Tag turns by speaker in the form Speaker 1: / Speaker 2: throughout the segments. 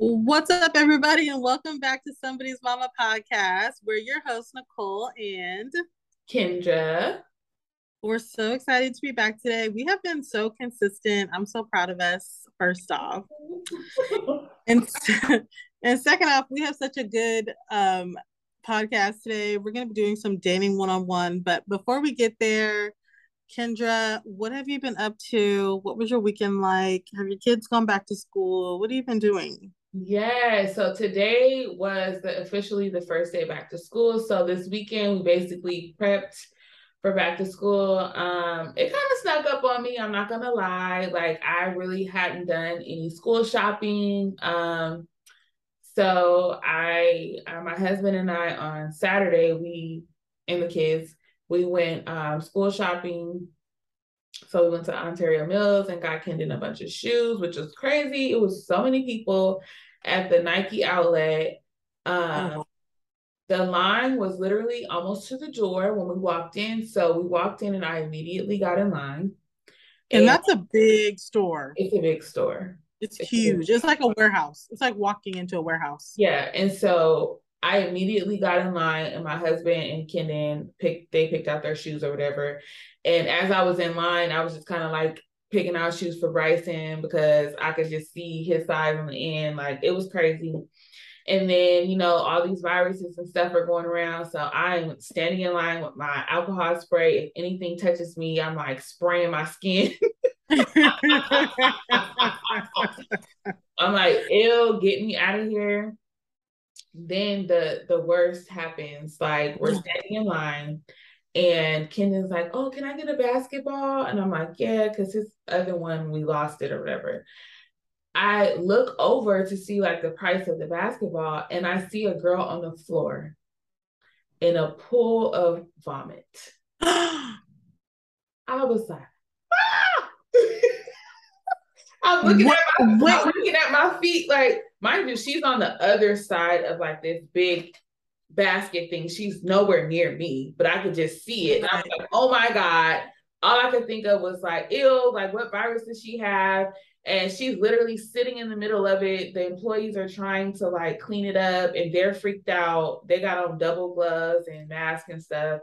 Speaker 1: What's up, everybody, and welcome back to Somebody's Mama podcast. We're your hosts, Nicole and
Speaker 2: Kendra.
Speaker 1: We're so excited to be back today. We have been so consistent. I'm so proud of us, first off. and, and second off, we have such a good um, podcast today. We're going to be doing some dating one on one. But before we get there, Kendra, what have you been up to? What was your weekend like? Have your kids gone back to school? What have you been doing?
Speaker 2: Yeah, so today was the, officially the first day back to school. So this weekend we basically prepped for back to school. Um, it kind of snuck up on me. I'm not gonna lie. Like I really hadn't done any school shopping. Um, so I, uh, my husband and I on Saturday, we and the kids, we went um, school shopping. So we went to Ontario Mills and got Kendon a bunch of shoes, which was crazy. It was so many people at the Nike outlet. Um, oh. The line was literally almost to the door when we walked in. So we walked in and I immediately got in line.
Speaker 1: And, and that's a big store.
Speaker 2: It's a big store.
Speaker 1: It's, it's huge. It's like a warehouse. It's like walking into a warehouse.
Speaker 2: Yeah. And so I immediately got in line and my husband and Kenan picked they picked out their shoes or whatever. And as I was in line, I was just kind of like picking out shoes for Bryson because I could just see his size on the end. Like it was crazy. And then, you know, all these viruses and stuff are going around. So I'm standing in line with my alcohol spray. If anything touches me, I'm like spraying my skin. I'm like, ew, get me out of here. Then the the worst happens. Like we're standing in line and Kendon's like, oh, can I get a basketball? And I'm like, yeah, because his other one, we lost it or whatever. I look over to see like the price of the basketball, and I see a girl on the floor in a pool of vomit. I was like, ah! I'm looking what, at my, I'm looking at my feet, like mind you, she's on the other side of like this big basket thing. She's nowhere near me, but I could just see it. And I was like, oh my God. All I could think of was like, ill, like what virus does she have? And she's literally sitting in the middle of it. The employees are trying to like clean it up and they're freaked out. They got on double gloves and masks and stuff.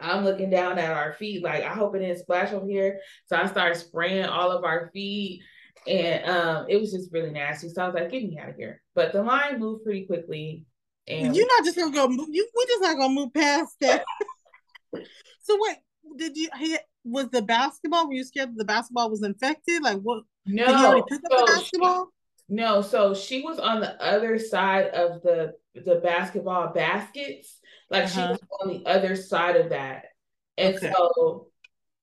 Speaker 2: I'm looking down at our feet, like, I hope it didn't splash over here. So I started spraying all of our feet and um, it was just really nasty. So I was like, get me out of here. But the line moved pretty quickly.
Speaker 1: And you're not just gonna go. You we're just not gonna move past that. so what did you? Was the basketball? Were you scared the basketball was infected? Like what?
Speaker 2: No. Did you already pick up so the basketball? She, no. So she was on the other side of the the basketball baskets. Like uh-huh. she was on the other side of that, and okay. so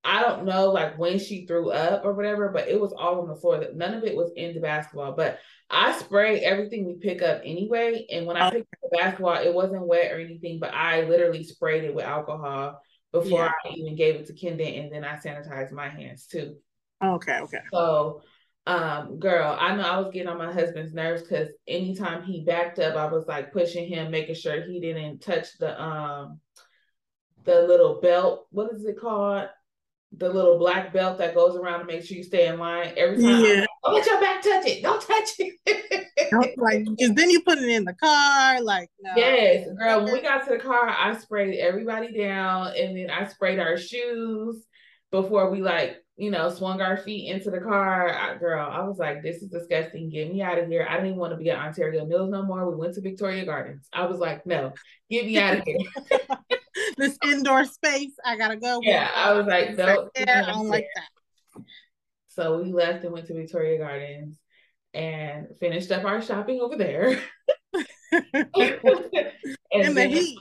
Speaker 2: I don't know like when she threw up or whatever, but it was all on the floor. That none of it was in the basketball. But I spray everything we pick up anyway. And when I oh. picked up the basketball, it wasn't wet or anything, but I literally sprayed it with alcohol before yeah. I even gave it to Kendon, and then I sanitized my hands too.
Speaker 1: Okay, okay.
Speaker 2: So um girl i know i was getting on my husband's nerves because anytime he backed up i was like pushing him making sure he didn't touch the um the little belt what is it called the little black belt that goes around to make sure you stay in line every time. Yeah. Don't let your back touch it. Don't touch it.
Speaker 1: like, because then you put it in the car. Like,
Speaker 2: no. yes, girl. When we got to the car, I sprayed everybody down, and then I sprayed our shoes before we like, you know, swung our feet into the car. I, girl, I was like, this is disgusting. Get me out of here. I didn't even want to be at Ontario Mills no more. We went to Victoria Gardens. I was like, no, get me out of here.
Speaker 1: this indoor space. I gotta go.
Speaker 2: Yeah, I was like, no, I don't like that. So we left and went to Victoria Gardens and finished up our shopping over there. in the heat.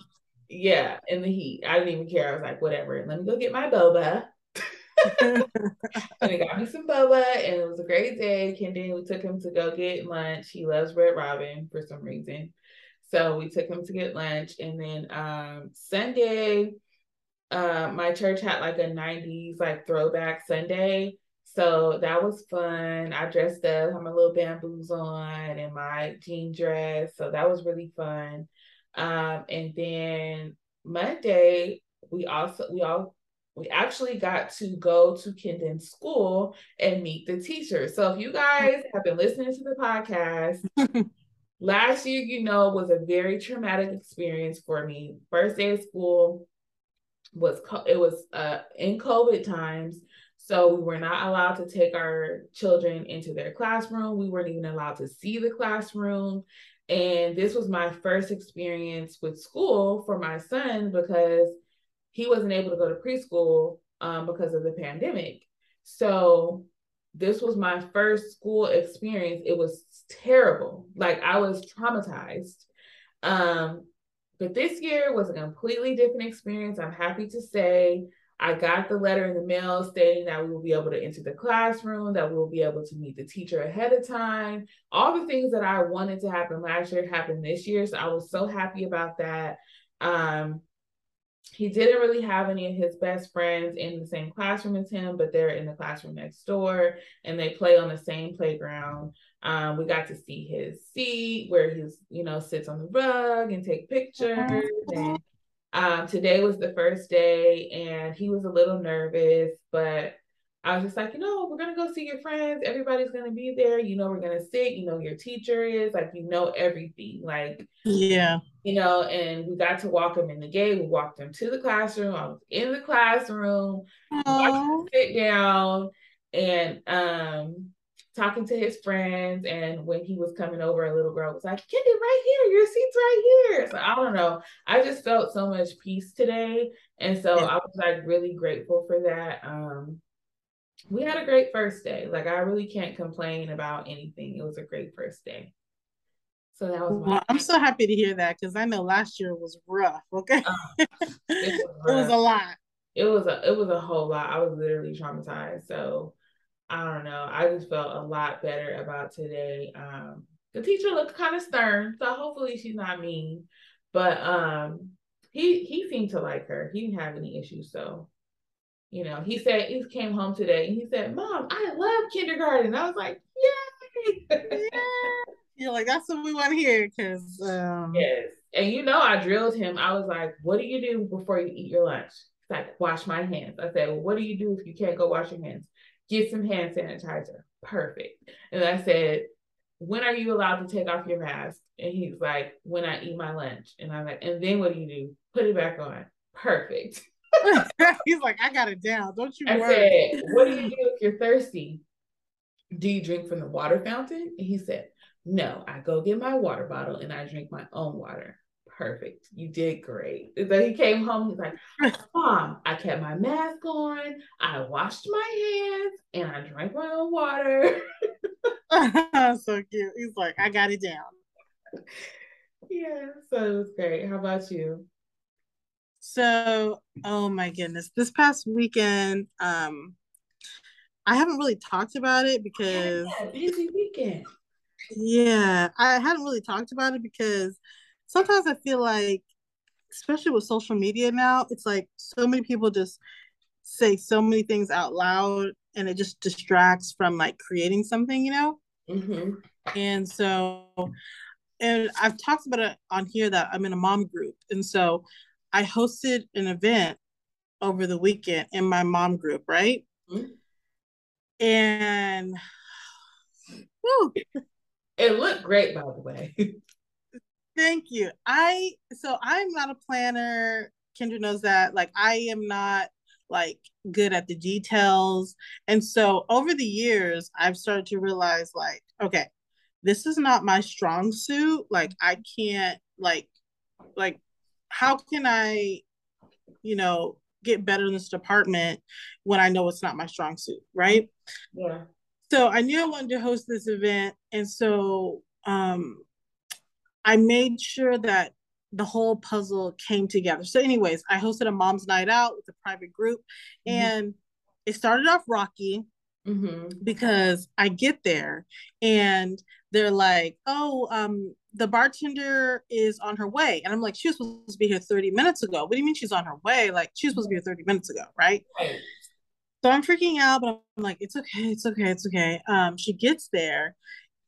Speaker 2: Yeah, in the heat. I didn't even care. I was like, whatever. Let me go get my boba. and got me some boba, and it was a great day. Kendon, we took him to go get lunch. He loves Red Robin for some reason. So we took him to get lunch. And then um, Sunday, uh, my church had like a 90s like throwback Sunday. So that was fun. I dressed up, had my little bamboos on and my jean dress. So that was really fun. Um, and then Monday, we also we all we actually got to go to Kendon School and meet the teacher. So if you guys have been listening to the podcast, last year, you know, was a very traumatic experience for me. First day of school was it was uh, in COVID times. So we were not allowed to take our children into their classroom. We weren't even allowed to see the classroom. And this was my first experience with school for my son because he wasn't able to go to preschool um, because of the pandemic. So this was my first school experience. It was terrible. Like I was traumatized. Um, but this year was a completely different experience. I'm happy to say I got the letter in the mail stating that we will be able to enter the classroom, that we will be able to meet the teacher ahead of time. All the things that I wanted to happen last year happened this year. So I was so happy about that. Um, he didn't really have any of his best friends in the same classroom as him, but they're in the classroom next door and they play on the same playground. Um, we got to see his seat where he's, you know, sits on the rug and take pictures. And um, today was the first day and he was a little nervous, but I was just like, you know, we're gonna go see your friends. Everybody's gonna be there. You know, we're gonna sit. You know, your teacher is like, you know, everything. Like,
Speaker 1: yeah,
Speaker 2: you know. And we got to walk him in the gate. We walked him to the classroom. I was in the classroom. Sit down and um talking to his friends. And when he was coming over, a little girl was like, Kendi, right here. Your seat's right here. So I don't know. I just felt so much peace today, and so yeah. I was like really grateful for that. Um we had a great first day. Like I really can't complain about anything. It was a great first day. So that was.
Speaker 1: Well, I'm so happy to hear that because I know last year was rough. Okay, uh, it, was it was a lot.
Speaker 2: It was a it was a whole lot. I was literally traumatized. So I don't know. I just felt a lot better about today. Um, the teacher looked kind of stern, so hopefully she's not mean. But um, he he seemed to like her. He didn't have any issues, so you know, he said he came home today and he said, Mom, I love kindergarten. I was like, Yay!
Speaker 1: yeah. You're like, that's what we want to hear. Cause um...
Speaker 2: Yes. And you know, I drilled him. I was like, What do you do before you eat your lunch? He's like, wash my hands. I said, Well, what do you do if you can't go wash your hands? Get some hand sanitizer. Perfect. And I said, When are you allowed to take off your mask? And he's like, When I eat my lunch. And I'm like, and then what do you do? Put it back on. Perfect.
Speaker 1: He's like, I got it down. Don't you
Speaker 2: I
Speaker 1: worry.
Speaker 2: said, What do you do if you're thirsty? Do you drink from the water fountain? And he said, No, I go get my water bottle and I drink my own water. Perfect. You did great. And then he came home. He's like, Mom, I kept my mask on. I washed my hands and I drank my own water.
Speaker 1: so cute. He's like, I got it down.
Speaker 2: Yeah, so it was great. How about you?
Speaker 1: So, oh my goodness, this past weekend, um, I haven't really talked about it because
Speaker 2: yeah, busy weekend.
Speaker 1: Yeah, I hadn't really talked about it because sometimes I feel like, especially with social media now, it's like so many people just say so many things out loud and it just distracts from like creating something, you know?
Speaker 2: Mm-hmm.
Speaker 1: And so, and I've talked about it on here that I'm in a mom group. And so I hosted an event over the weekend in my mom group, right? Mm-hmm. And
Speaker 2: whew, it looked great, by the way.
Speaker 1: Thank you. I so I'm not a planner. Kendra knows that. Like I am not like good at the details. And so over the years, I've started to realize like, okay, this is not my strong suit. Like I can't like like how can I, you know, get better in this department when I know it's not my strong suit, right?
Speaker 2: Yeah.
Speaker 1: So I knew I wanted to host this event. And so um, I made sure that the whole puzzle came together. So, anyways, I hosted a mom's night out with a private group, mm-hmm. and it started off rocky
Speaker 2: mm-hmm.
Speaker 1: because I get there and they're like, "Oh, um, the bartender is on her way. And I'm like, she was supposed to be here 30 minutes ago. What do you mean she's on her way? Like, she was supposed to be here 30 minutes ago, right? So I'm freaking out, but I'm like, it's okay, it's okay, it's okay. Um, she gets there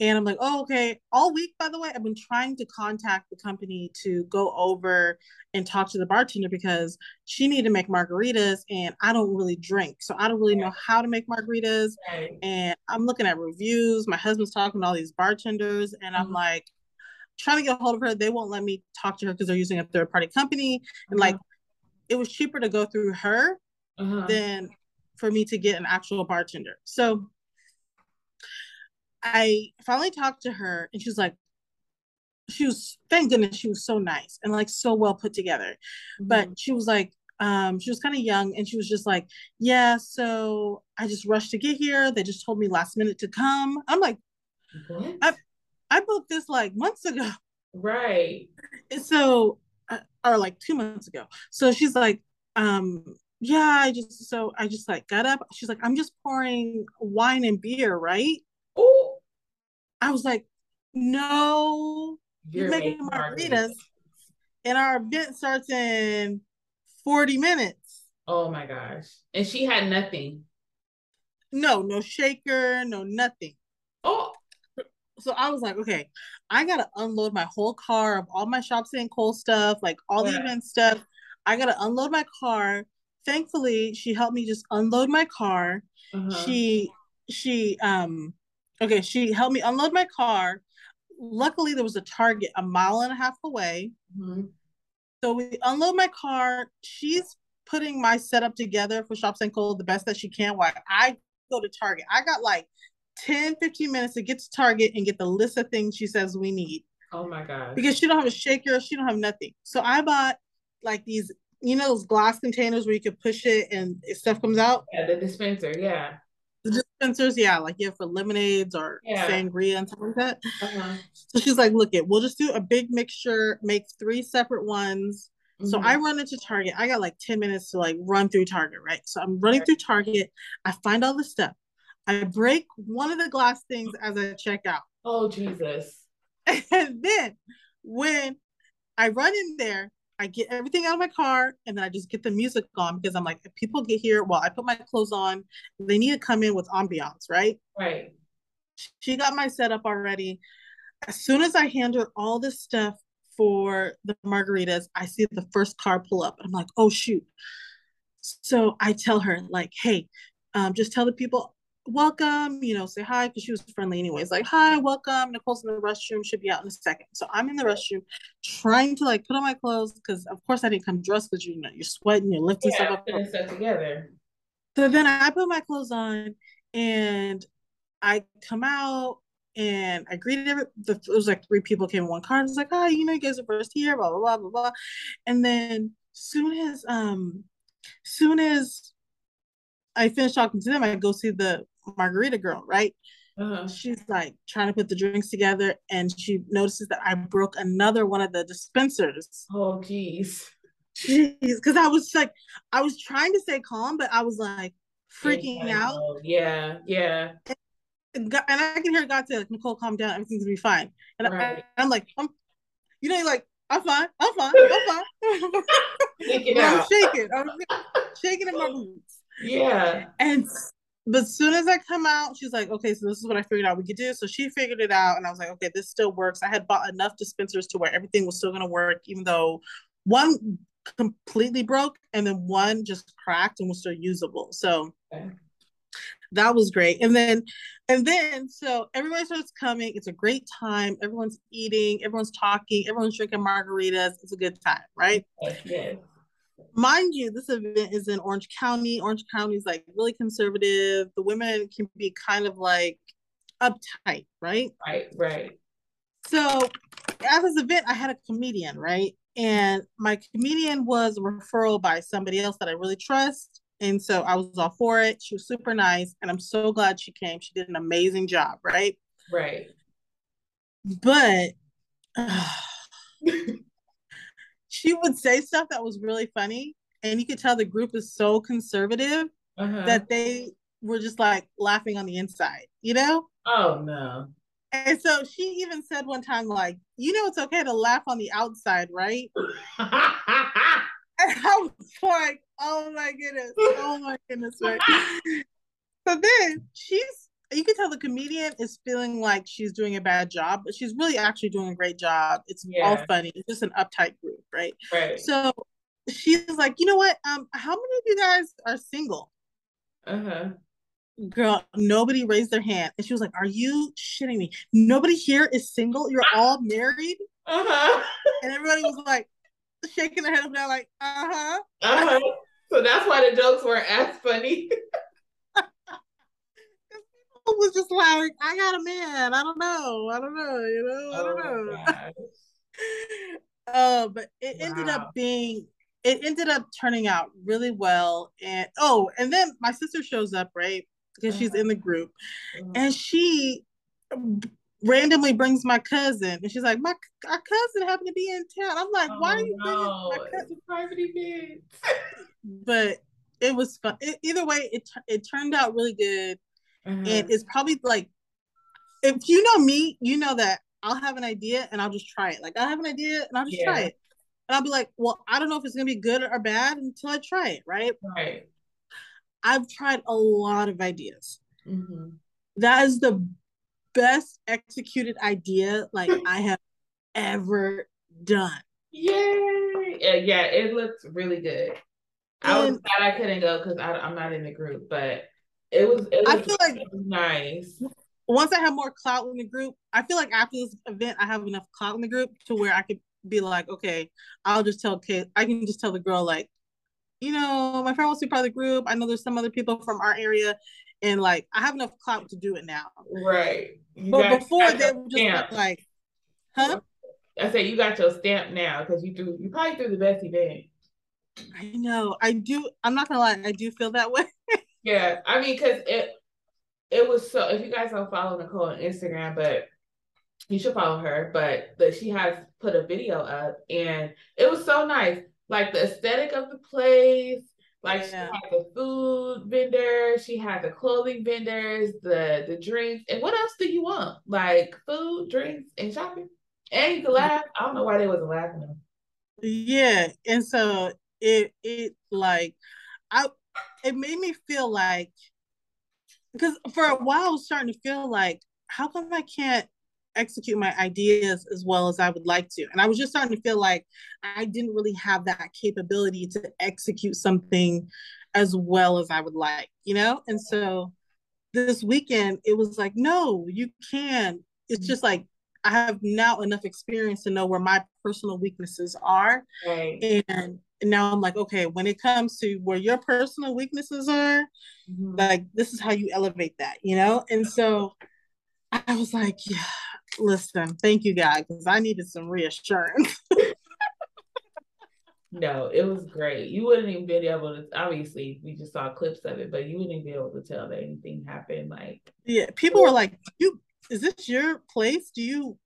Speaker 1: And I'm like, oh, okay. All week, by the way, I've been trying to contact the company to go over and talk to the bartender because she needed to make margaritas and I don't really drink. So I don't really know how to make margaritas. And I'm looking at reviews. My husband's talking to all these bartenders, and I'm mm-hmm. like, trying to get a hold of her. They won't let me talk to her because they're using a third party company. And uh-huh. like, it was cheaper to go through her uh-huh. than for me to get an actual bartender. So I finally talked to her and she was like, she was, thank goodness she was so nice and like so well put together. Mm-hmm. But she was like, um, she was kind of young and she was just like, yeah, so I just rushed to get here. They just told me last minute to come. I'm like, what? I, I booked this like months ago.
Speaker 2: Right.
Speaker 1: And so, uh, or like two months ago. So she's like, um, yeah, I just, so I just like got up. She's like, I'm just pouring wine and beer, right? Oh, I was like, no, you're, you're making margaritas. margaritas. And our event starts in 40 minutes.
Speaker 2: Oh my gosh. And she had nothing.
Speaker 1: No, no shaker, no nothing. Oh. So I was like, okay, I gotta unload my whole car of all my Shops and Cole stuff, like all yeah. the event stuff. I gotta unload my car. Thankfully, she helped me just unload my car. Uh-huh. She she um Okay, she helped me unload my car. Luckily, there was a Target a mile and a half away. Mm-hmm. So we unload my car. She's putting my setup together for Shops and Co. the best that she can while I go to Target. I got like 10, 15 minutes to get to Target and get the list of things she says we need.
Speaker 2: Oh my God.
Speaker 1: Because she don't have a shaker, she don't have nothing. So I bought like these, you know, those glass containers where you could push it and stuff comes out.
Speaker 2: Yeah, the dispenser, yeah
Speaker 1: the dispensers, yeah, like you yeah, for lemonades or yeah. sangria and stuff like that. Uh-huh. So she's like, look it, we'll just do a big mixture, make three separate ones. Mm-hmm. So I run into Target. I got like 10 minutes to like run through Target, right? So I'm running right. through Target. I find all the stuff. I break one of the glass things as I check out.
Speaker 2: Oh Jesus.
Speaker 1: And then when I run in there, I get everything out of my car and then I just get the music on because I'm like, if people get here, well, I put my clothes on, they need to come in with ambiance, right?
Speaker 2: Right.
Speaker 1: She got my setup already. As soon as I hand her all this stuff for the margaritas, I see the first car pull up. I'm like, oh shoot. So I tell her, like, hey, um, just tell the people welcome, you know, say hi because she was friendly anyways. Like, hi, welcome. Nicole's in the restroom, should be out in a second. So I'm in the restroom trying to like put on my clothes because of course I didn't come dressed because you know you're sweating, you're lifting yeah, stuff
Speaker 2: up. Stuff together.
Speaker 1: So then I put my clothes on and I come out and I greeted every the, it was like three people came in one car and was like, hi, you know, you guys are first here, blah blah blah blah blah. And then soon as um soon as I finish talking to them, I go see the margarita girl, right? Uh-huh. She's like trying to put the drinks together, and she notices that I broke another one of the dispensers.
Speaker 2: Oh, geez.
Speaker 1: Jeez, because I was like, I was trying to stay calm, but I was like freaking
Speaker 2: yeah,
Speaker 1: out.
Speaker 2: Yeah, yeah.
Speaker 1: And, and, I can hear God say, like, Nicole, calm down. Everything's gonna be fine. And right. I, am like, I'm, you know, like, I'm fine. I'm fine. I'm fine. I'm shaking. I'm shaking in my boots.
Speaker 2: Yeah.
Speaker 1: And but as soon as I come out, she's like, okay, so this is what I figured out we could do. So she figured it out, and I was like, okay, this still works. I had bought enough dispensers to where everything was still gonna work, even though one completely broke and then one just cracked and was still usable. So okay. that was great. And then and then so everybody starts coming. It's a great time. Everyone's eating, everyone's talking, everyone's drinking margaritas. It's a good time, right?
Speaker 2: Yeah
Speaker 1: mind you, this event is in Orange County. Orange County is like really conservative. The women can be kind of like uptight, right?
Speaker 2: Right, right.
Speaker 1: So at this event, I had a comedian, right? And my comedian was a referral by somebody else that I really trust. And so I was all for it. She was super nice. And I'm so glad she came. She did an amazing job, right?
Speaker 2: Right.
Speaker 1: But uh, she would say stuff that was really funny, and you could tell the group is so conservative uh-huh. that they were just like laughing on the inside, you know?
Speaker 2: Oh no.
Speaker 1: And so she even said one time, like, you know, it's okay to laugh on the outside, right? and I was like, oh my goodness, oh my goodness, right? so then she's you can tell the comedian is feeling like she's doing a bad job, but she's really actually doing a great job. It's yeah. all funny. It's just an uptight group, right?
Speaker 2: Right.
Speaker 1: So she's like, you know what? Um, how many of you guys are single?
Speaker 2: Uh-huh.
Speaker 1: Girl, nobody raised their hand. And she was like, Are you shitting me? Nobody here is single. You're all married.
Speaker 2: Uh-huh.
Speaker 1: And everybody was like shaking their head up now, like, uh-huh.
Speaker 2: Uh-huh. So that's why the jokes weren't as funny.
Speaker 1: was just like, I got a man. I don't know. I don't know. You know, I don't oh, know. uh, but it wow. ended up being it ended up turning out really well. And oh, and then my sister shows up, right? Because she's in the group. Uh-huh. And she randomly brings my cousin and she's like, My our cousin happened to be in town. I'm like, oh, why are you no. bringing my cousin
Speaker 2: private event?
Speaker 1: but it was fun. It, either way, it it turned out really good. Uh-huh. And it's probably like if you know me, you know that I'll have an idea and I'll just try it. Like I'll have an idea and I'll just yeah. try it. And I'll be like, well, I don't know if it's gonna be good or bad until I try it, right?
Speaker 2: Right.
Speaker 1: I've tried a lot of ideas.
Speaker 2: Mm-hmm.
Speaker 1: That is the best executed idea like I have ever done.
Speaker 2: Yay! Yeah, yeah, it looks really good. And I was glad I couldn't go because I'm not in the group, but it was. It was
Speaker 1: I feel like
Speaker 2: nice.
Speaker 1: Once I have more clout in the group, I feel like after this event, I have enough clout in the group to where I could be like, okay, I'll just tell kid, I can just tell the girl like, you know, my friend wants to be part of the group. I know there's some other people from our area, and like I have enough clout to do it now.
Speaker 2: Right.
Speaker 1: You but before they were just like, huh?
Speaker 2: I said you got your stamp now because you do you probably threw the best event.
Speaker 1: I know. I do. I'm not gonna lie. I do feel that way.
Speaker 2: Yeah, I mean, because it it was so. If you guys don't follow Nicole on Instagram, but you should follow her, but that she has put a video up and it was so nice. Like the aesthetic of the place, like yeah. she had the food vendor, she had the clothing vendors, the the drinks, and what else do you want? Like food, drinks, and shopping. And you can laugh. I don't know why they wasn't laughing.
Speaker 1: Yeah, and so it it like I it made me feel like because for a while I was starting to feel like how come I can't execute my ideas as well as I would like to. And I was just starting to feel like I didn't really have that capability to execute something as well as I would like, you know? And so this weekend, it was like, no, you can. It's just like, I have now enough experience to know where my personal weaknesses are.
Speaker 2: Right.
Speaker 1: And now I'm like, okay, when it comes to where your personal weaknesses are, mm-hmm. like this is how you elevate that, you know? And so I was like, yeah, listen, thank you, guys, because I needed some reassurance.
Speaker 2: no, it was great. You wouldn't even been able to. Obviously, we just saw clips of it, but you wouldn't be able to tell that anything happened. Like,
Speaker 1: yeah, people were like, "You is this your place? Do you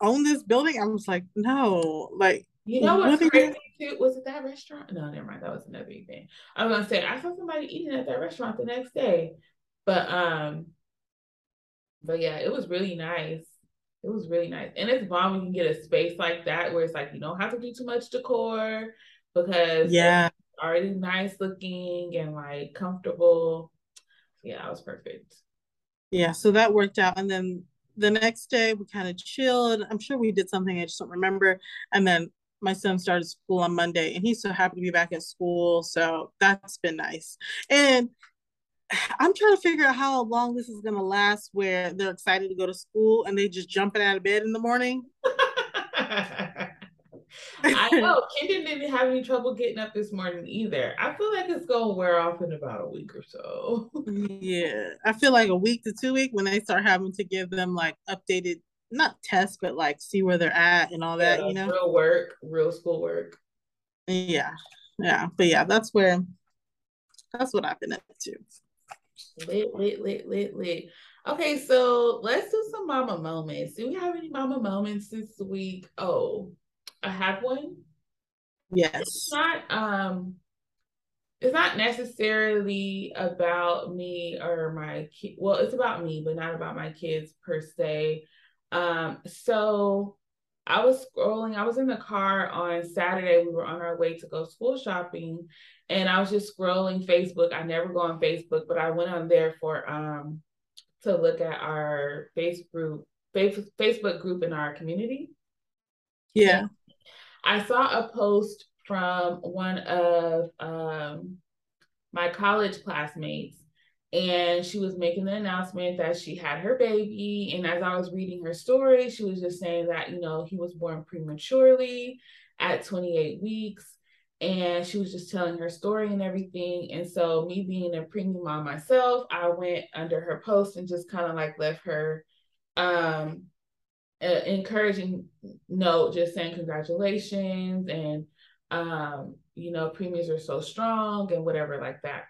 Speaker 1: own this building?" I was like, "No." Like,
Speaker 2: you know what's what crazy too? Was it that restaurant? No, never mind. That was another event. I was gonna say I saw somebody eating at that restaurant the next day, but um, but yeah, it was really nice. It was really nice. And it's bomb when you get a space like that where it's like you don't have to do too much decor because
Speaker 1: yeah,
Speaker 2: already nice looking and like comfortable. Yeah, it was perfect.
Speaker 1: Yeah, so that worked out. And then the next day we kind of chilled. I'm sure we did something I just don't remember. And then my son started school on Monday and he's so happy to be back at school. So that's been nice. And I'm trying to figure out how long this is going to last where they're excited to go to school and they just jumping out of bed in the morning.
Speaker 2: I know. Kendon didn't have any trouble getting up this morning either. I feel like it's going to wear off in about a week or so.
Speaker 1: yeah. I feel like a week to two week when they start having to give them like updated, not test, but like see where they're at and all that, yeah, you know?
Speaker 2: Real work, real school work.
Speaker 1: Yeah. Yeah. But yeah, that's where, that's what I've been up to.
Speaker 2: Lit, lit, lit, lit, lit. Okay, so let's do some mama moments. Do we have any mama moments this week? Oh, I have one.
Speaker 1: Yes.
Speaker 2: It's not um it's not necessarily about me or my kid. Well, it's about me, but not about my kids per se. Um, so I was scrolling, I was in the car on Saturday. We were on our way to go school shopping, and I was just scrolling Facebook. I never go on Facebook, but I went on there for um to look at our Facebook group, Facebook group in our community.
Speaker 1: Yeah.
Speaker 2: I saw a post from one of um, my college classmates and she was making the announcement that she had her baby. And as i was reading her story she was just saying that you know he was born prematurely at 28 weeks. And she was just telling her story and everything. And so me being a preemie mom myself i went under her post and just kind of like left her um encouraging note just saying congratulations and um you know preemies are so strong and whatever like that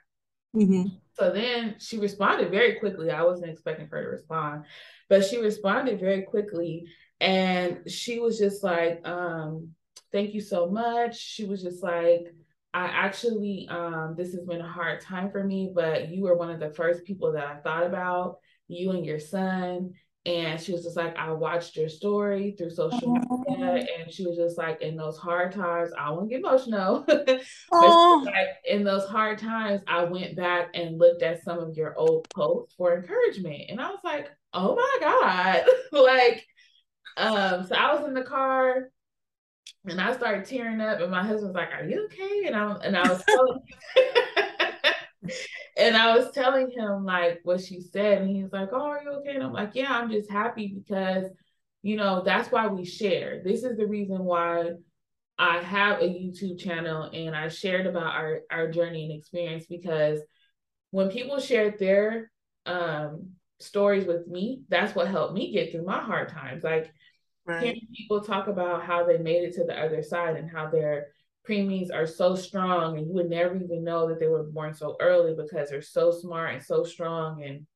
Speaker 1: mm-hmm.
Speaker 2: So then she responded very quickly. I wasn't expecting her to respond, but she responded very quickly. And she was just like, um, thank you so much. She was just like, I actually, um, this has been a hard time for me, but you were one of the first people that I thought about, you and your son. And she was just like, I watched your story through social media. And she was just like, in those hard times, I won't get emotional. but like, in those hard times, I went back and looked at some of your old posts for encouragement. And I was like, oh my God. like, um, so I was in the car and I started tearing up, and my husband's like, Are you okay? And i'm and I was telling and I was telling him like what she said, and he's like, "Oh, are you okay?" And I'm like, "Yeah, I'm just happy because, you know, that's why we share. This is the reason why I have a YouTube channel, and I shared about our our journey and experience because when people shared their um stories with me, that's what helped me get through my hard times. Like right. hearing people talk about how they made it to the other side and how they're preemies are so strong and you would never even know that they were born so early because they're so smart and so strong and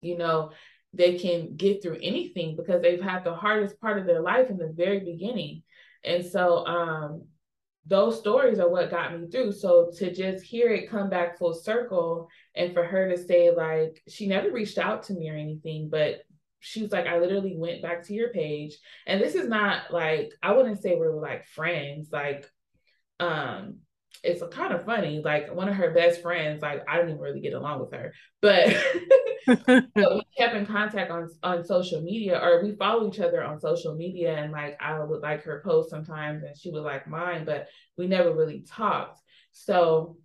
Speaker 2: you know they can get through anything because they've had the hardest part of their life in the very beginning and so um those stories are what got me through so to just hear it come back full circle and for her to say like she never reached out to me or anything but she was like, I literally went back to your page. And this is not like, I wouldn't say we are like friends. Like, um it's kind of funny like one of her best friends like i didn't even really get along with her but, but we kept in contact on on social media or we follow each other on social media and like i would like her post sometimes and she would like mine but we never really talked so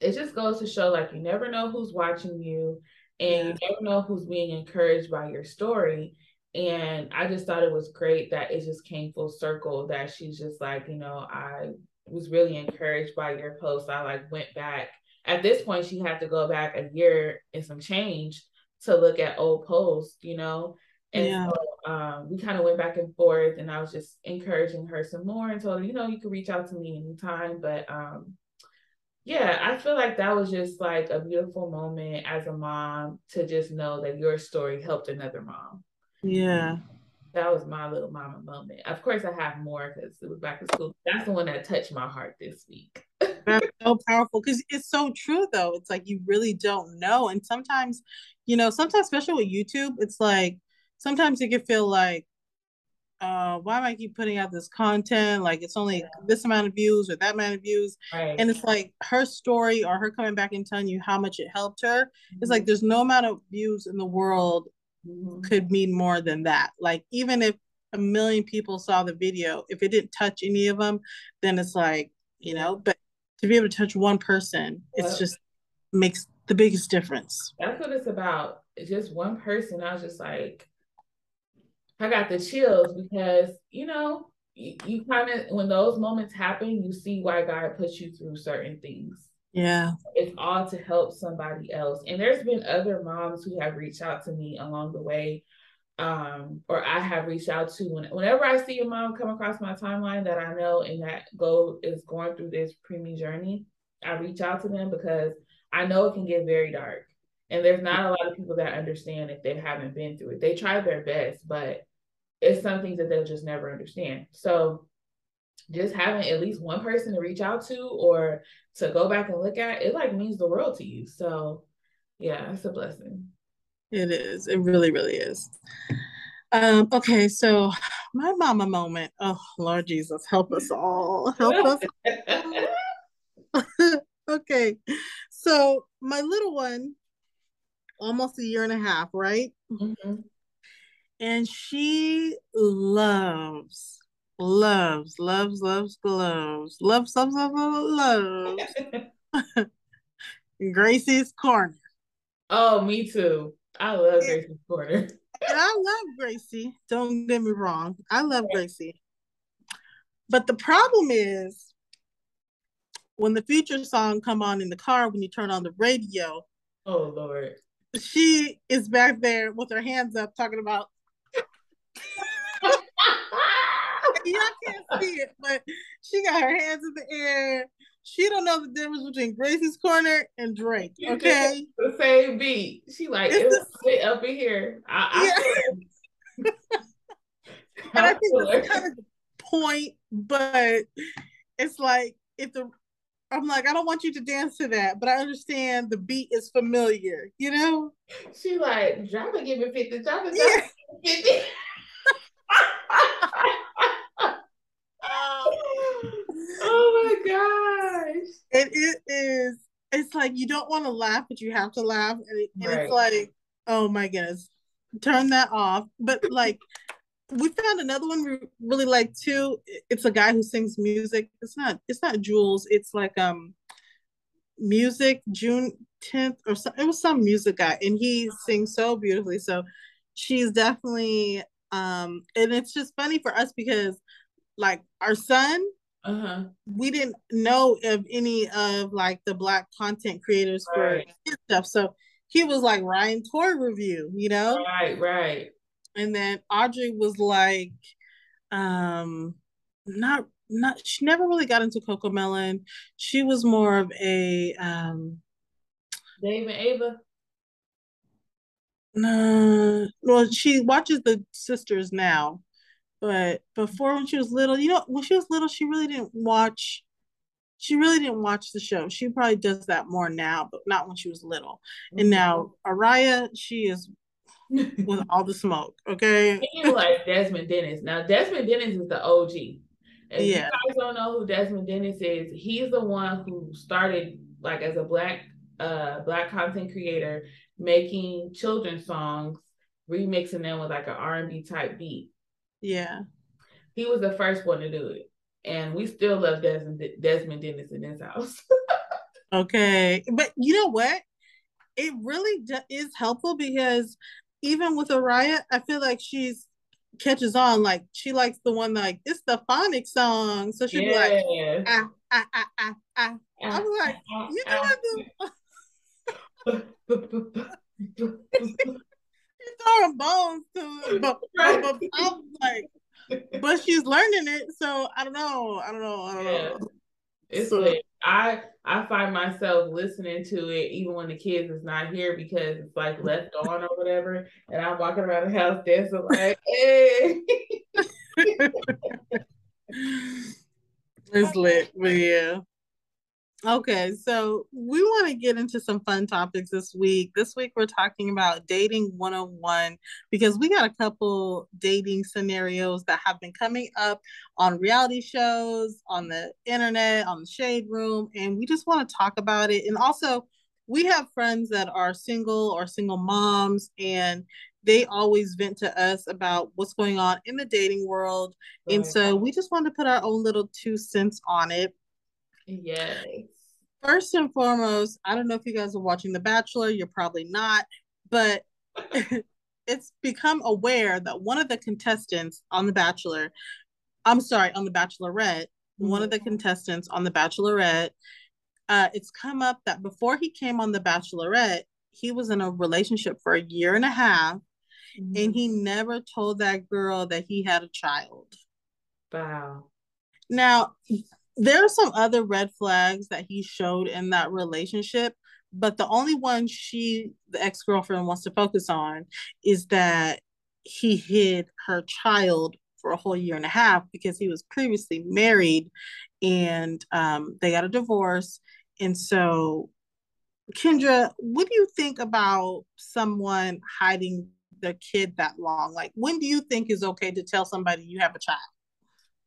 Speaker 2: it just goes to show like you never know who's watching you and yeah. you never know who's being encouraged by your story and I just thought it was great that it just came full circle that she's just like, you know, I was really encouraged by your post. I like went back. At this point, she had to go back a year and some change to look at old posts, you know. And yeah. so um, we kind of went back and forth, and I was just encouraging her some more and told her, you know, you can reach out to me anytime. But um, yeah, I feel like that was just like a beautiful moment as a mom to just know that your story helped another mom.
Speaker 1: Yeah
Speaker 2: that was my little mama moment. Of course, I have more because it was back to school. That's the one that touched my heart this week.
Speaker 1: That's so powerful because it's so true, though. It's like you really don't know. And sometimes, you know, sometimes, especially with YouTube, it's like sometimes you can feel like, uh, why am I keep putting out this content? Like it's only yeah. this amount of views or that amount of views. Right. And it's like her story or her coming back and telling you how much it helped her. Mm-hmm. It's like there's no amount of views in the world mm-hmm. could mean more than that. Like even if a million people saw the video, if it didn't touch any of them, then it's like, you know, but to be able to touch one person, it's just makes the biggest difference.
Speaker 2: That's what it's about. It's just one person. I was just like, I got the chills because, you know, you, you kind of, when those moments happen, you see why God puts you through certain things.
Speaker 1: Yeah.
Speaker 2: It's all to help somebody else. And there's been other moms who have reached out to me along the way. Um, or I have reached out to when, whenever I see a mom come across my timeline that I know and that go is going through this preemie journey, I reach out to them because I know it can get very dark. And there's not a lot of people that understand if they haven't been through it. They try their best, but it's some things that they'll just never understand. So just having at least one person to reach out to or to go back and look at, it like means the world to you. So yeah, it's a blessing.
Speaker 1: It is. It really, really is. Um, okay, so my mama moment. Oh Lord Jesus, help us all. Help us. okay. So my little one, almost a year and a half, right? Mm-hmm. And she loves, loves, loves, loves, loves, loves, loves, loves, loves. loves. Gracie's Corner.
Speaker 2: Oh, me too. I love. Gracie's Corner.
Speaker 1: I love Gracie. Don't get me wrong. I love. Gracie. But the problem is when the future song come on in the car when you turn on the radio.
Speaker 2: Oh Lord.
Speaker 1: She is back there with her hands up talking about y'all can't see it, but she got her hands in the air. She don't know the difference between Gracie's Corner and Drake. Okay,
Speaker 2: the same beat. She like it's, it's the, up in here. I, I
Speaker 1: yeah. and I think that's kind of the point, but it's like if the I'm like, I don't want you to dance to that, but I understand the beat is familiar, you know?
Speaker 2: She like, it, give me 50, drop it, drop yeah. 50. oh my gosh.
Speaker 1: And it is, it's like you don't want to laugh, but you have to laugh. And, it, right. it's like, oh my goodness, turn that off. But like, we found another one we really like too. It's a guy who sings music. It's not it's not Jules. It's like um music June 10th or so, it was some music guy and he sings so beautifully. So she's definitely um and it's just funny for us because like our son uh-huh. we didn't know of any of like the black content creators right. for stuff. So he was like Ryan Toy review, you know?
Speaker 2: Right, right
Speaker 1: and then Audrey was like, um, not not she never really got into CoComelon. She was more of a um
Speaker 2: Dave and Ava.
Speaker 1: No, well, she watches the sisters now, but before when she was little, you know, when she was little, she really didn't watch. She really didn't watch the show. She probably does that more now, but not when she was little. Mm-hmm. And now Araya, she is with all the smoke. Okay.
Speaker 2: Like Desmond Dennis. Now Desmond Dennis is the OG. If yeah. you guys don't know who Desmond Dennis is, he's the one who started like as a black uh black content creator making children's songs, remixing them with like an R&B type beat.
Speaker 1: Yeah.
Speaker 2: He was the first one to do it. And we still love Desmond Desmond Dennis in this house.
Speaker 1: okay. But you know what? It really is helpful because even with Araya, I feel like she's catches on. Like she likes the one like it's the phonic song, so she'd yeah. be like ah ah ah ah ah. I was like, you know what? Throwing bones to, but, but, but I'm like, but she's learning it, so I don't know. I don't know. I don't yeah. know.
Speaker 2: It's so, lit. I I find myself listening to it even when the kids is not here because it's like left on or whatever, and I'm walking around the house dancing like, hey.
Speaker 1: it's lit, but yeah. Okay, so we want to get into some fun topics this week. This week we're talking about dating 101 because we got a couple dating scenarios that have been coming up on reality shows, on the internet, on the shade room, and we just want to talk about it. And also, we have friends that are single or single moms and they always vent to us about what's going on in the dating world. And so we just want to put our own little two cents on it.
Speaker 2: Yes.
Speaker 1: First and foremost, I don't know if you guys are watching The Bachelor, you're probably not, but it's become aware that one of the contestants on The Bachelor, I'm sorry, on The Bachelorette, mm-hmm. one of the contestants on The Bachelorette, uh, it's come up that before he came on The Bachelorette, he was in a relationship for a year and a half, mm-hmm. and he never told that girl that he had a child.
Speaker 2: Wow.
Speaker 1: Now, there are some other red flags that he showed in that relationship but the only one she the ex-girlfriend wants to focus on is that he hid her child for a whole year and a half because he was previously married and um, they got a divorce. And so kendra what do you think about someone hiding their kid that long? Like when do you think is okay to tell somebody you have a child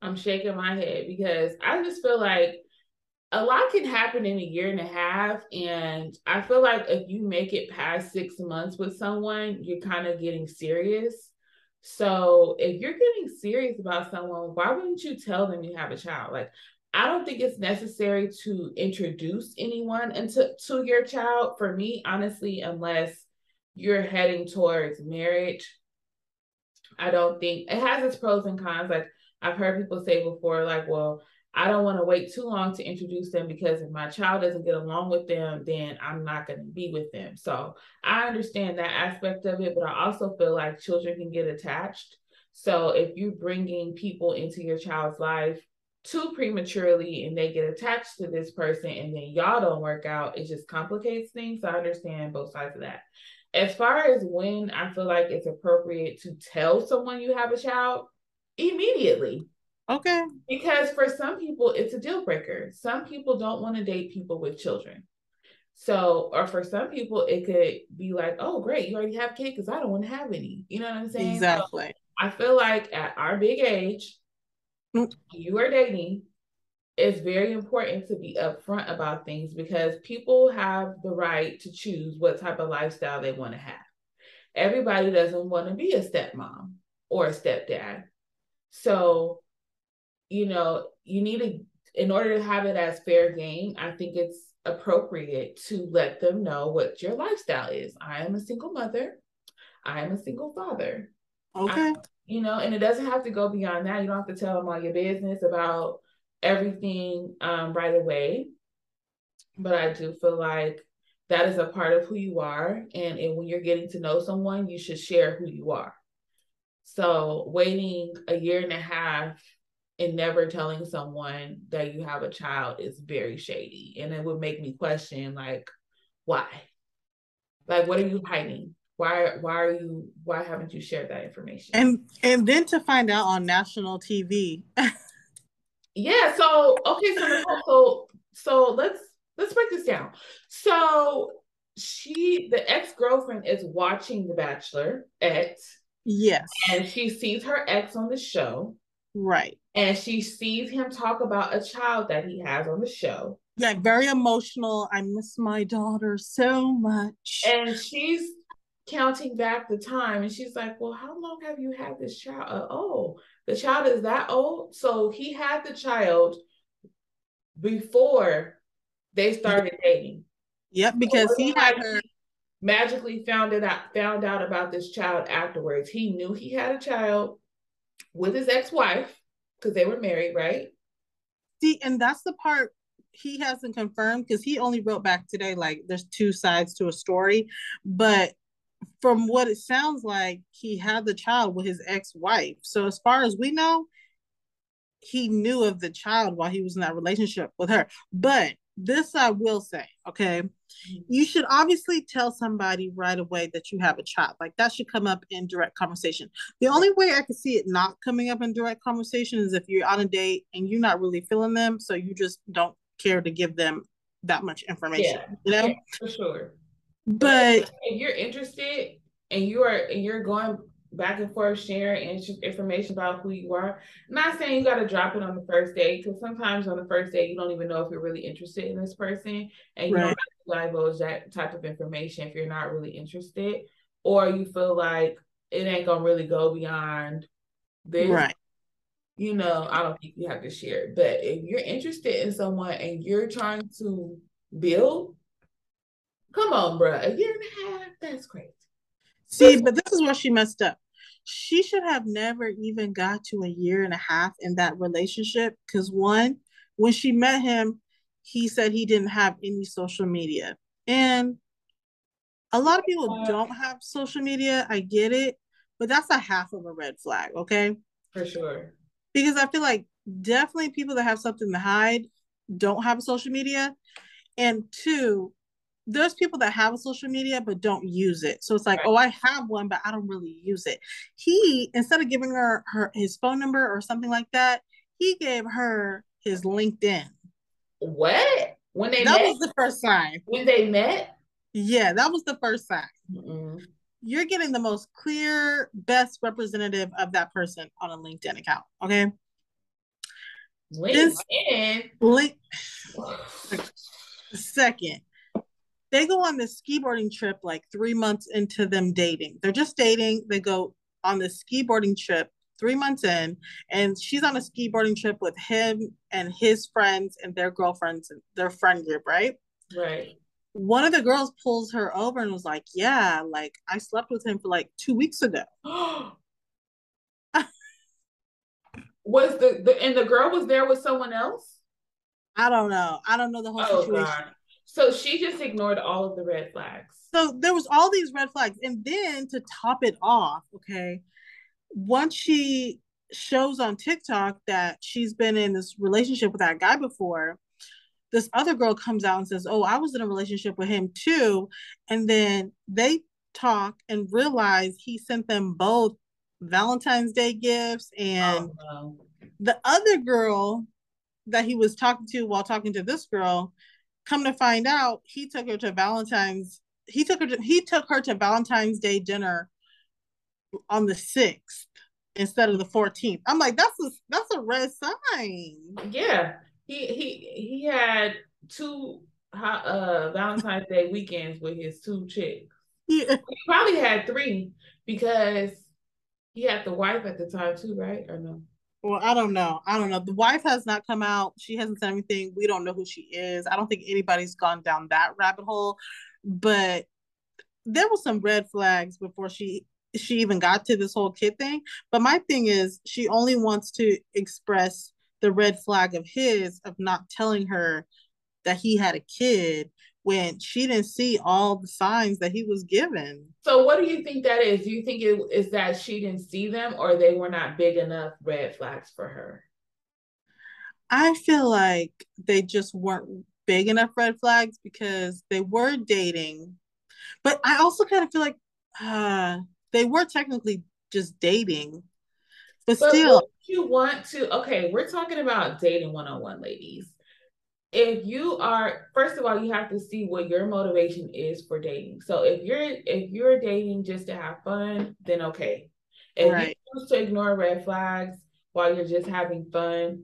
Speaker 2: I'm shaking my head because I just feel like a lot can happen in a year and a half. And I feel like if you make it past six months with someone, you're kind of getting serious. So if you're getting serious about someone, why wouldn't you tell them you have a child? Like, I don't think it's necessary to introduce anyone into to your child. For me, honestly, unless you're heading towards marriage, I don't think it has its pros and cons. Like I've heard people say before, like, well, I don't want to wait too long to introduce them because if my child doesn't get along with them, then I'm not going to be with them. So I understand that aspect of it, but I also feel like children can get attached. So if you're bringing people into your child's life too prematurely and they get attached to this person and then y'all don't work out, it just complicates things. So I understand both sides of that. As far as when I feel like it's appropriate to tell someone you have a child, immediately
Speaker 1: Okay.
Speaker 2: Because for some people, it's a deal breaker. Some people don't want to date people with children. So, or for some people, it could be like, oh, great, you already have kids because I don't want to have any. You know what I'm saying?
Speaker 1: Exactly. So
Speaker 2: I feel like at our big age, mm. you are dating, it's very important to be upfront about things because people have the right to choose what type of lifestyle they want to have. Everybody doesn't want to be a stepmom or a stepdad. So you know, you need to, in order to have it as fair game, I think it's appropriate to let them know what your lifestyle is. I am a single mother. I am a single father.
Speaker 1: Okay. I,
Speaker 2: you know, and it doesn't have to go beyond that. You don't have to tell them all your business about everything um, right away. But I do feel like that is a part of who you are. And, and when you're getting to know someone, you should share who you are. So waiting a year and a half and never telling someone that you have a child is very shady. And it would make me question like, why? Like what are you hiding? Why why are you why haven't you shared that information?
Speaker 1: And and then to find out on national TV.
Speaker 2: yeah, so okay, so so so let's let's break this down. So she the ex-girlfriend is watching The Bachelor X.
Speaker 1: Yes.
Speaker 2: And she sees her ex on the show.
Speaker 1: Right.
Speaker 2: And she sees him talk about a child that he has on the show.
Speaker 1: Yeah, very emotional. I miss my daughter so much.
Speaker 2: And she's counting back the time and she's like, Well, how long have you had this child? Uh, oh, the child is that old. So he had the child before they started dating.
Speaker 1: Yep, because so he had her
Speaker 2: magically found it out found out about this child afterwards. He knew he had a child with his ex-wife because they were married, right?
Speaker 1: See, and that's the part he hasn't confirmed because he only wrote back today like there's two sides to a story, but from what it sounds like, he had the child with his ex-wife. So as far as we know, he knew of the child while he was in that relationship with her. But this I will say, okay, mm-hmm. you should obviously tell somebody right away that you have a child. Like that should come up in direct conversation. The only way I can see it not coming up in direct conversation is if you're on a date and you're not really feeling them, so you just don't care to give them that much information. Yeah, you know, yeah,
Speaker 2: for sure.
Speaker 1: But
Speaker 2: if you're interested and you are and you're going back and forth sharing information about who you are. I'm not saying you got to drop it on the first date because sometimes on the first date you don't even know if you're really interested in this person, and you right. don't divulge that type of information if you're not really interested, or you feel like it ain't gonna really go beyond this.
Speaker 1: Right.
Speaker 2: You know, I don't think you have to share it. But if you're interested in someone and you're trying to build, come on, bro. A year and a half, that's crazy.
Speaker 1: See, but this is where she messed up. She should have never even got to a year and a half in that relationship because one, when she met him, he said he didn't have any social media. And a lot of people uh, don't have social media. I get it, but that's a half of a red flag, okay?
Speaker 2: For sure.
Speaker 1: Because I feel like definitely people that have something to hide don't have social media. And two, there's people that have a social media but don't use it. So it's like, right. oh, I have one, but I don't really use it. He instead of giving her her his phone number or something like that, he gave her his LinkedIn.
Speaker 2: What? When they
Speaker 1: that
Speaker 2: met?
Speaker 1: was the first sign.
Speaker 2: When they met?
Speaker 1: Yeah, that was the first sign. mm You're getting the most clear, best representative of that person on a LinkedIn account. Okay.
Speaker 2: LinkedIn.
Speaker 1: Link, second, they go on this ski boarding trip like three months into them dating. They're just dating. They go on this ski boarding trip three months in, and she's on a ski boarding trip with him and his friends and their girlfriends and their friend group, right?
Speaker 2: Right.
Speaker 1: One of the girls pulls her over and was like, Yeah, like I slept with him for like two weeks ago.
Speaker 2: was the, the and the girl was there with someone else?
Speaker 1: I don't know. I don't know the whole oh, situation. God.
Speaker 2: So she just ignored all of the red flags.
Speaker 1: So there was all these red flags. And then to top it off, okay, once she shows on TikTok that she's been in this relationship with that guy before, this other girl comes out and says, Oh, I was in a relationship with him too. And then they talk and realize he sent them both Valentine's Day gifts. And oh, no. the other girl that he was talking to while talking to this girl, come to find out, he took her to Valentine's. He took her to he took her to Valentine's Day dinner on the sixth instead of the 14th. I'm like, that's a that's a red sign.
Speaker 2: Yeah. He he he had two uh Valentine's Day weekends with his two chicks. Yeah. He probably had three because he had the wife at the time too, right? Or no?
Speaker 1: Well, I don't know. I don't know. The wife has not come out. She hasn't said anything. We don't know who she is. I don't think anybody's gone down that rabbit hole. But there were some red flags before she she even got to this whole kid thing. But my thing is she only wants to express the red flag of his of not telling her that he had a kid when she didn't see all the signs that he was given.
Speaker 2: So what do you think that is? Do you think it is that she didn't see them or they were not big enough red flags for her?
Speaker 1: I feel like they just weren't big enough red flags because they were dating. But I also kind of feel like uh they were technically just dating. But, but still
Speaker 2: you want to okay, we're talking about dating one-on-one ladies if you are first of all you have to see what your motivation is for dating. So if you're if you're dating just to have fun then okay. If right. you choose to ignore red flags while you're just having fun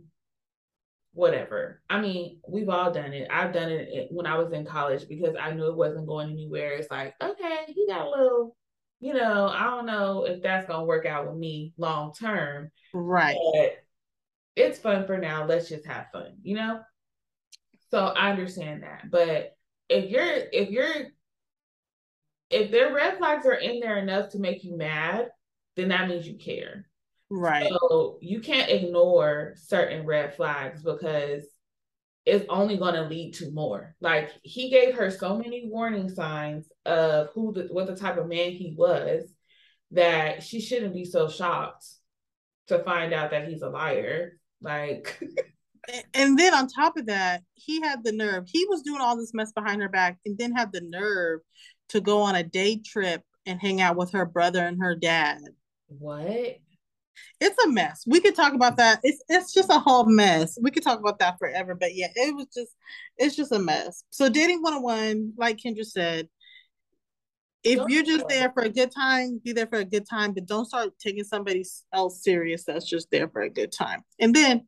Speaker 2: whatever. I mean we've all done it. I've done it eh, when i was in college because i knew it wasn't going anywhere. It's like okay he got a little you know i don't know if that's going to work out with me long term
Speaker 1: right.
Speaker 2: but it's fun for now. Let's just have fun you know so I understand that. But if you're if you're if their red flags are in there enough to make you mad, then that means you care.
Speaker 1: Right.
Speaker 2: So you can't ignore certain red flags because it's only going to lead to more. Like he gave her so many warning signs of who the what the type of man he was that she shouldn't be so shocked to find out that he's a liar. Like
Speaker 1: and then on top of that, he had the nerve. He was doing all this mess behind her back, and then had the nerve to go on a day trip and hang out with her brother and her dad.
Speaker 2: What?
Speaker 1: It's a mess. We could talk about that. It's it's just a whole mess. We could talk about that forever. But yeah, it was just it's just a mess. So dating 101, like Kendra said, if you're just there for a good time, be there for a good time, but don't start taking somebody else serious that's just there for a good time. And then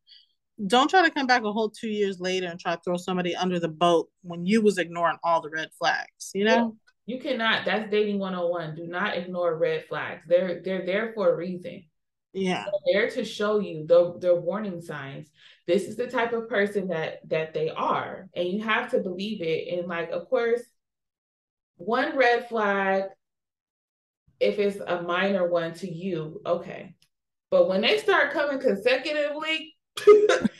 Speaker 1: don't try to come back a whole two years later and try to throw somebody under the boat when you was ignoring all the red flags you know?
Speaker 2: You cannot that's dating 101 do not ignore red flags. They're they're there for a reason.
Speaker 1: Yeah.
Speaker 2: They're there to show you the the warning signs. This is the type of person that that they are and you have to believe it. And like of course one red flag if it's a minor one to you okay. But when they start coming consecutively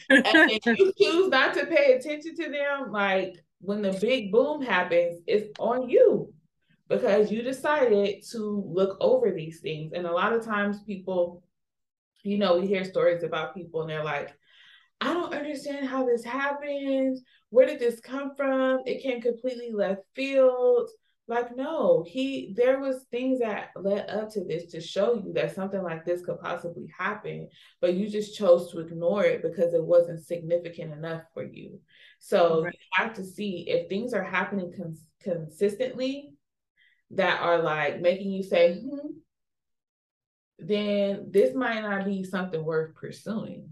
Speaker 2: and if you choose not to pay attention to them, like when the big boom happens, it's on you because you decided to look over these things. And a lot of times, people, you know, we hear stories about people and they're like, I don't understand how this happened. Where did this come from? It came completely left field. Like, no, he there was things that led up to this to show you that something like this could possibly happen, but you just chose to ignore it because it wasn't significant enough for you. So right. you have to see if things are happening cons- consistently that are like making you say, hmm, then this might not be something worth pursuing.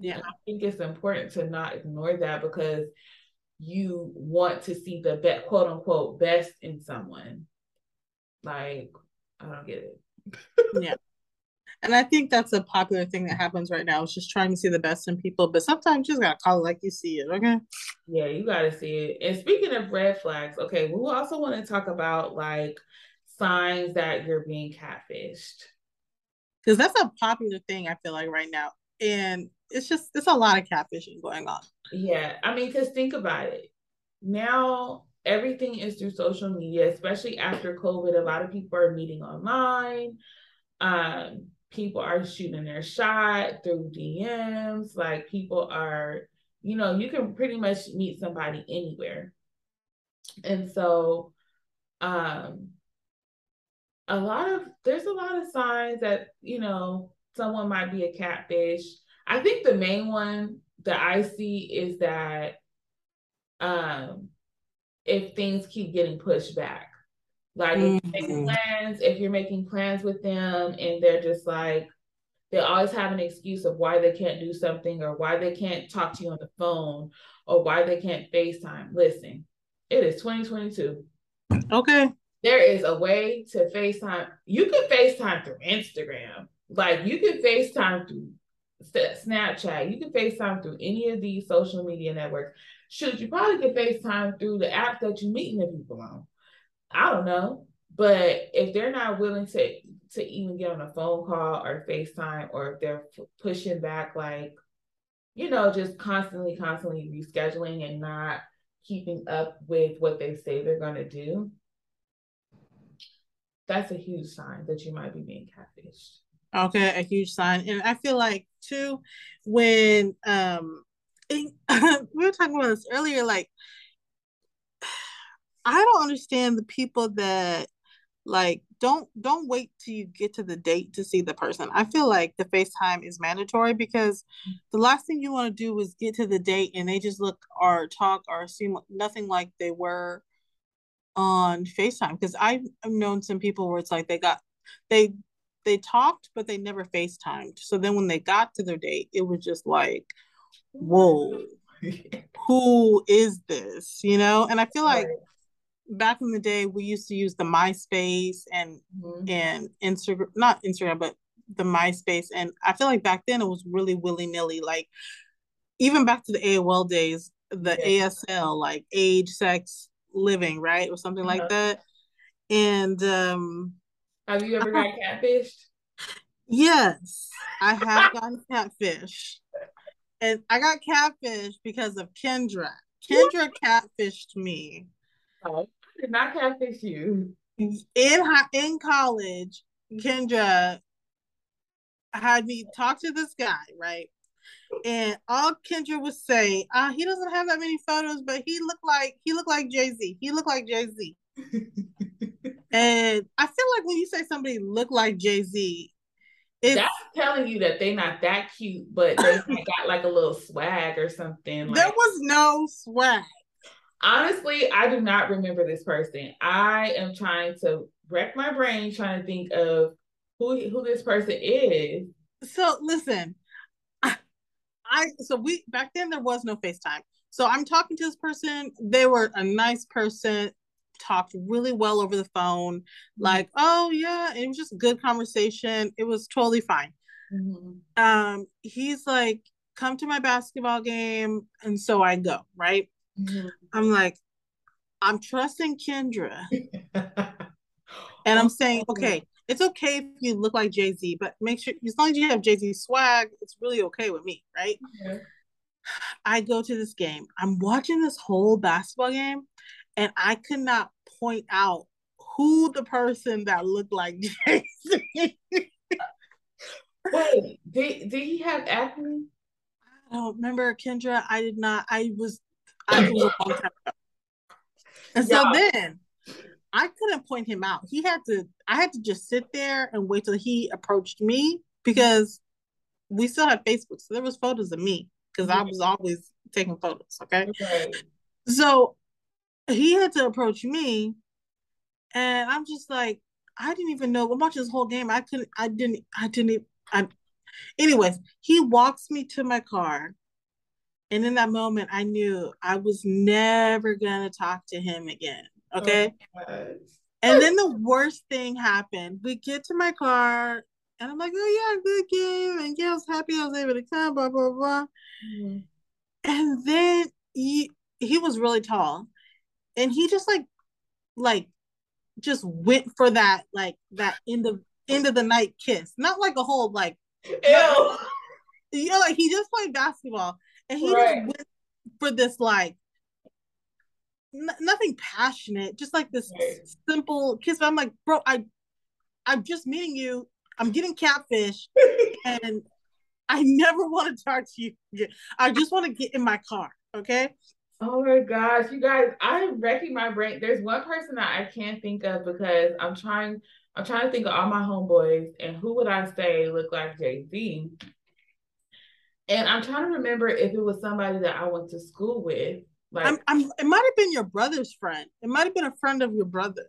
Speaker 2: Yeah. And I think it's important to not ignore that because you want to see the best, quote unquote, best in someone. Like, I don't get it.
Speaker 1: yeah. And I think that's a popular thing that happens right now. It's just trying to see the best in people, but sometimes you just gotta call it like you see it, okay?
Speaker 2: Yeah, you gotta see it. And speaking of red flags, okay, we also want to talk about like signs that you're being catfished.
Speaker 1: Because that's a popular thing, I feel like, right now. And it's just it's a lot of catfishing going on.
Speaker 2: Yeah. I mean, because think about it. Now everything is through social media, especially after COVID. A lot of people are meeting online. Um, people are shooting their shot through DMs. Like people are, you know, you can pretty much meet somebody anywhere. And so um a lot of there's a lot of signs that, you know, someone might be a catfish. I think the main one that I see is that um if things keep getting pushed back. Like mm-hmm. if you're making plans, if you're making plans with them and they're just like they always have an excuse of why they can't do something or why they can't talk to you on the phone or why they can't FaceTime. Listen, it is 2022.
Speaker 1: Okay.
Speaker 2: There is a way to FaceTime. You can FaceTime through Instagram. Like you can FaceTime through Snapchat. You can FaceTime through any of these social media networks. Should you probably can FaceTime through the app that you're meeting the people on. I don't know. But if they're not willing to to even get on a phone call or FaceTime, or if they're pushing back, like, you know, just constantly, constantly rescheduling and not keeping up with what they say they're going to do, that's a huge sign that you might be being catfished.
Speaker 1: Okay, a huge sign. And I feel like, too, when um, we were talking about this earlier, like, I don't understand the people that like don't don't wait till you get to the date to see the person. I feel like the FaceTime is mandatory because the last thing you want to do is get to the date and they just look or talk or seem nothing like they were on FaceTime. Because I've known some people where it's like they got they they talked but they never FaceTimed. So then when they got to their date, it was just like, whoa, who is this? You know? And I feel like back in the day we used to use the MySpace and mm-hmm. and Instagram not Instagram but the MySpace and I feel like back then it was really willy-nilly like even back to the AOL days the yeah. ASL like age sex living right or something uh-huh. like that and um
Speaker 2: have you ever got catfished
Speaker 1: yes I have gotten catfish and I got catfish because of Kendra Kendra catfished me
Speaker 2: Oh did not catfish you. In
Speaker 1: in college, Kendra had me talk to this guy, right? And all Kendra would say, uh, he doesn't have that many photos, but he looked like he looked like Jay-Z. He looked like Jay-Z. and I feel like when you say somebody look like Jay-Z,
Speaker 2: it's, that's telling you that they're not that cute, but they got like a little swag or something.
Speaker 1: Like, there was no swag.
Speaker 2: Honestly, I do not remember this person. I am trying to wreck my brain trying to think of who who this person is.
Speaker 1: So listen, I, I so we back then there was no FaceTime. So I'm talking to this person. They were a nice person, talked really well over the phone. Mm-hmm. Like, oh yeah, it was just good conversation. It was totally fine. Mm-hmm. Um, he's like, come to my basketball game, and so I go. Right. Mm-hmm. I'm like, I'm trusting Kendra. and I'm saying, okay, it's okay if you look like Jay Z, but make sure as long as you have Jay Z swag, it's really okay with me, right? I go to this game. I'm watching this whole basketball game, and I could not point out who the person that looked like Jay
Speaker 2: Z. Wait, did, did he have acne?
Speaker 1: I don't remember Kendra. I did not. I was I, was a long time ago. And so yeah. then I couldn't point him out. He had to, I had to just sit there and wait till he approached me because we still had Facebook. So there was photos of me because I mm-hmm. was always taking photos. Okay. okay. So he had to approach me and I'm just like, I didn't even know. Watching this whole game. I couldn't, I didn't, I didn't, I, Anyways, he walks me to my car. And in that moment, I knew I was never to talk to him again. Okay. Oh and then the worst thing happened. We get to my car, and I'm like, oh, yeah, good game. And yeah, I was happy I was able to come, blah, blah, blah. Mm-hmm. And then he, he was really tall. And he just like, like, just went for that, like, that end of end of the night kiss. Not like a whole like Ew. you know, like he just played basketball and he right. just went for this like n- nothing passionate, just like this right. simple kiss. But I'm like, bro, I I'm just meeting you. I'm getting catfish and I never want to talk to you again. I just want to get in my car. Okay.
Speaker 2: Oh my gosh, you guys, I'm wrecking my brain. There's one person that I can't think of because I'm trying I'm trying to think of all my homeboys and who would I say look like Jay Z. And I'm trying to remember if it was somebody that I went to school with.
Speaker 1: Like, I'm, I'm, it might have been your brother's friend. It might have been a friend of your brother.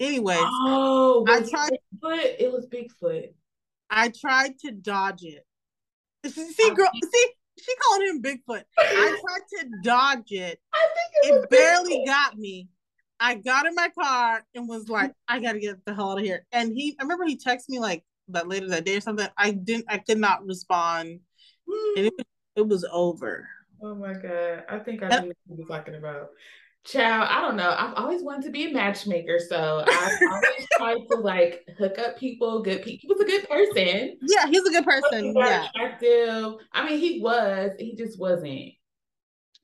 Speaker 1: Anyways,
Speaker 2: oh, I tried. Bigfoot? It was Bigfoot.
Speaker 1: I tried to dodge it. See, oh. girl, see, she called him Bigfoot. I tried to dodge it. I think it, it barely got me. I got in my car and was like, I gotta get the hell out of here. And he, I remember he texted me like that later that day or something. I didn't, I could not respond, hmm. and it, it was over.
Speaker 2: Oh my god! I think I knew what you were talking about. Child, I don't know. I've always wanted to be a matchmaker, so I've always tried to like hook up people. Good people. He was a good person.
Speaker 1: Yeah, he's a good person. Yeah,
Speaker 2: attractive. I mean, he was. He just wasn't.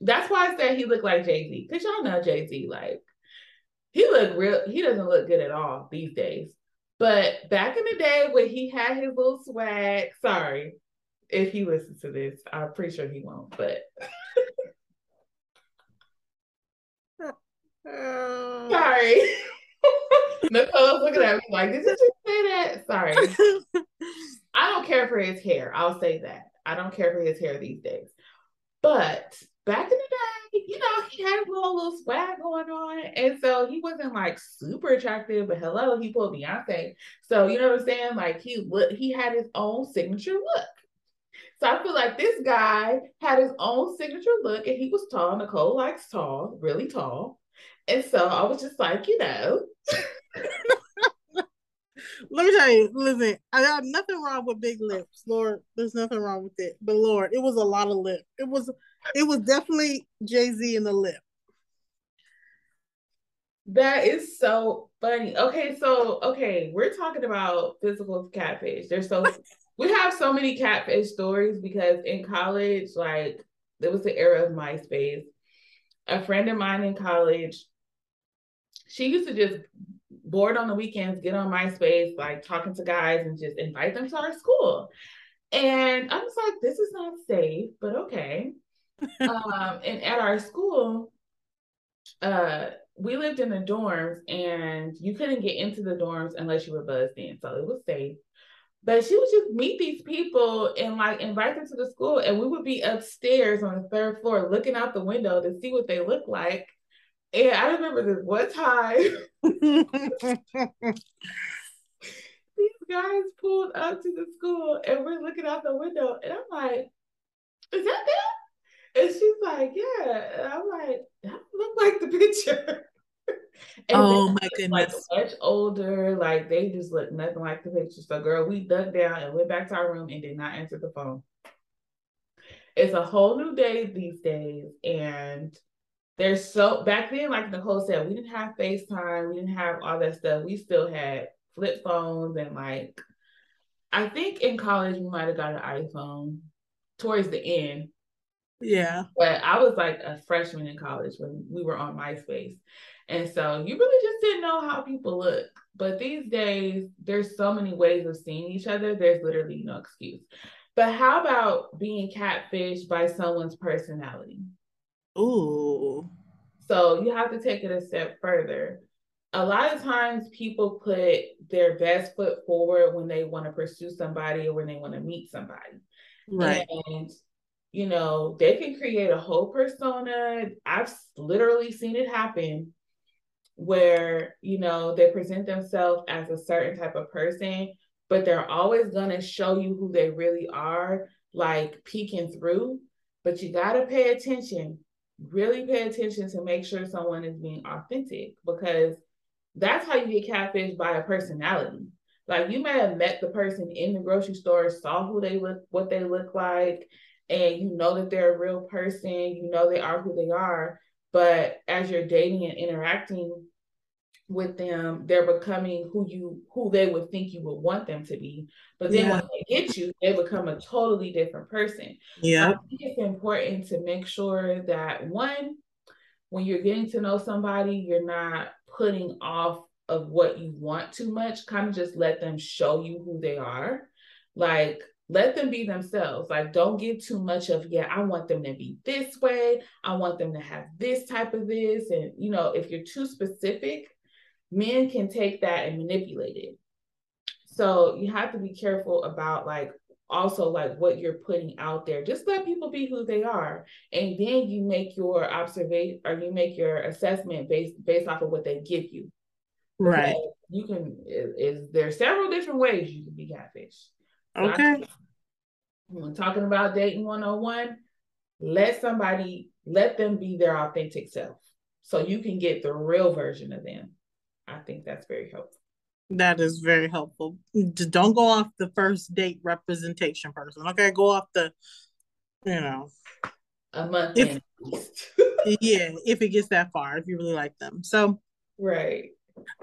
Speaker 2: That's why I said he looked like Jay Z. Cause y'all know Jay Z. Like he look real. He doesn't look good at all these days. But back in the day when he had his little swag, sorry if he listens to this, I'm pretty sure he won't. But Uh, sorry. Nicole's looking at me like, did you just say that? Sorry. I don't care for his hair. I'll say that. I don't care for his hair these days. But back in the day, you know, he had a little, little swag going on. And so he wasn't like super attractive, but hello, he pulled Beyonce. So you know what I'm saying? Like he look, he had his own signature look. So I feel like this guy had his own signature look and he was tall. Nicole likes tall, really tall. And so I was just like, you know.
Speaker 1: Let me tell you, listen, I got nothing wrong with big lips. Lord, there's nothing wrong with it. But Lord, it was a lot of lip. It was it was definitely Jay Z in the lip.
Speaker 2: That is so funny. Okay, so okay, we're talking about physical catfish. There's so we have so many catfish stories because in college, like there was the era of MySpace. A friend of mine in college, she used to just bored on the weekends, get on MySpace, like talking to guys and just invite them to our school. And I was like, this is not safe, but okay um, and at our school, uh, we lived in the dorms and you couldn't get into the dorms unless you were buzzed in. So it was safe. But she would just meet these people and like invite them to the school, and we would be upstairs on the third floor looking out the window to see what they look like. And I remember this one time these guys pulled up to the school and we're looking out the window, and I'm like, is that them? And she's like, yeah. And I'm like, that look like the picture.
Speaker 1: oh my goodness.
Speaker 2: Like much older. Like they just look nothing like the picture. So girl, we dug down and went back to our room and did not answer the phone. It's a whole new day these days. And there's so back then, like Nicole said, we didn't have FaceTime, we didn't have all that stuff. We still had flip phones and like I think in college we might have got an iPhone towards the end.
Speaker 1: Yeah.
Speaker 2: But I was like a freshman in college when we were on MySpace. And so you really just didn't know how people look. But these days, there's so many ways of seeing each other, there's literally no excuse. But how about being catfished by someone's personality?
Speaker 1: Ooh.
Speaker 2: So you have to take it a step further. A lot of times people put their best foot forward when they want to pursue somebody or when they want to meet somebody.
Speaker 1: Right.
Speaker 2: And you know, they can create a whole persona. I've literally seen it happen where, you know, they present themselves as a certain type of person, but they're always going to show you who they really are, like peeking through. But you got to pay attention, really pay attention to make sure someone is being authentic because that's how you get catfished by a personality. Like you may have met the person in the grocery store, saw who they look, what they look like, and you know that they're a real person, you know they are who they are. But as you're dating and interacting with them, they're becoming who you who they would think you would want them to be. But then yeah. when they get you, they become a totally different person.
Speaker 1: Yeah. I
Speaker 2: think it's important to make sure that one, when you're getting to know somebody, you're not putting off of what you want too much. Kind of just let them show you who they are. Like let them be themselves. Like, don't get too much of, yeah, I want them to be this way. I want them to have this type of this. And, you know, if you're too specific, men can take that and manipulate it. So you have to be careful about like also like what you're putting out there. Just let people be who they are. And then you make your observation or you make your assessment based based off of what they give you.
Speaker 1: Right.
Speaker 2: you can is, is there several different ways you can be catfish.
Speaker 1: Okay.
Speaker 2: when talking about dating 101, let somebody let them be their authentic self so you can get the real version of them. I think that's very helpful.
Speaker 1: That is very helpful. Just don't go off the first date representation person. Okay, go off the, you know,
Speaker 2: a month.
Speaker 1: If, yeah, if it gets that far, if you really like them. So,
Speaker 2: right.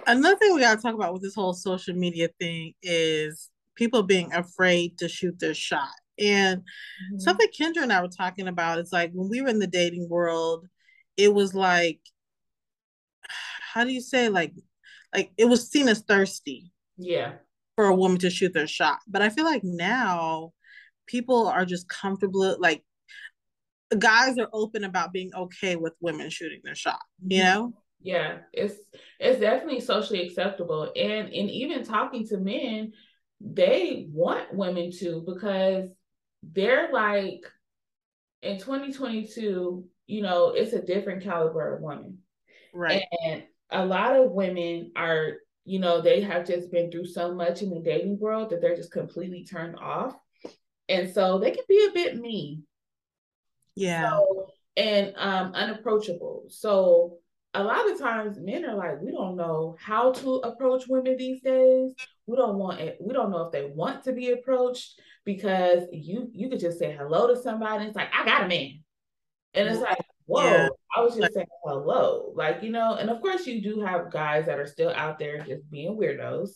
Speaker 1: Another thing we got to talk about with this whole social media thing is people being afraid to shoot their shot. And mm-hmm. something Kendra and I were talking about is like when we were in the dating world, it was like, how do you say like, like it was seen as thirsty.
Speaker 2: Yeah.
Speaker 1: For a woman to shoot their shot. But I feel like now people are just comfortable, like guys are open about being okay with women shooting their shot, you mm-hmm. know?
Speaker 2: Yeah, it's it's definitely socially acceptable. And and even talking to men, they want women to because they're like in 2022 you know it's a different caliber of woman
Speaker 1: right
Speaker 2: and a lot of women are you know they have just been through so much in the dating world that they're just completely turned off and so they can be a bit mean
Speaker 1: yeah
Speaker 2: so, and um unapproachable so a lot of times men are like, we don't know how to approach women these days. We don't want it. We don't know if they want to be approached because you you could just say hello to somebody. it's like, I got a man. And it's like, whoa, yeah. Was just saying hello. Like, you know, and of course you do have guys that are still out there just being weirdos.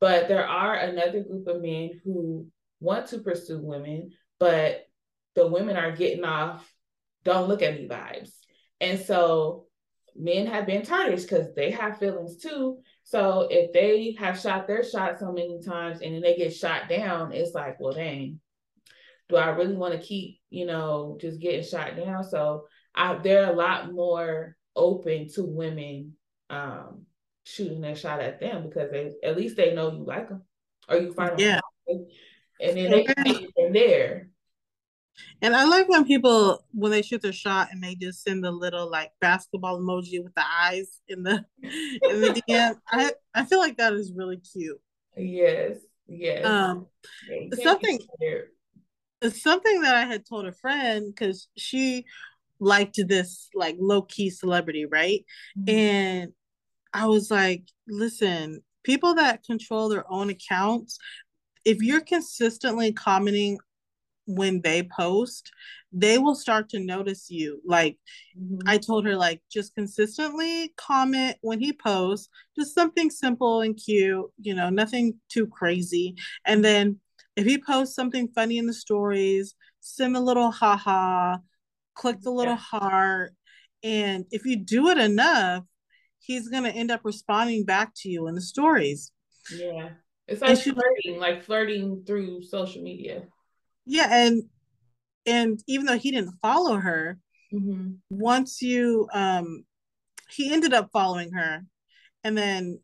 Speaker 2: But there are another group of men who want to pursue women, but the women are getting off, don't look at me vibes. And so men have been tarnished because they have feelings too. So if they have shot their shot so many times and then they get shot down, it's like, well, dang, do I really want to keep, you know, just getting shot down? So I, they're a lot more open to women um, shooting their shot at them because they at least they know you like them or you find
Speaker 1: them,
Speaker 2: yeah. and then they take it from there.
Speaker 1: And I like when people when they shoot their shot and they just send the little like basketball emoji with the eyes in the in the DM. I I feel like that is really cute.
Speaker 2: Yes. Yes.
Speaker 1: Um something something that I had told a friend because she liked this like low key celebrity, right? Mm-hmm. And I was like, listen, people that control their own accounts, if you're consistently commenting when they post, they will start to notice you. Like mm-hmm. I told her, like just consistently comment when he posts, just something simple and cute, you know, nothing too crazy. And then if he posts something funny in the stories, send a little haha, click the little yeah. heart. And if you do it enough, he's gonna end up responding back to you in the stories.
Speaker 2: Yeah. It's like she, flirting, like flirting through social media
Speaker 1: yeah and and even though he didn't follow her
Speaker 2: mm-hmm.
Speaker 1: once you um he ended up following her and then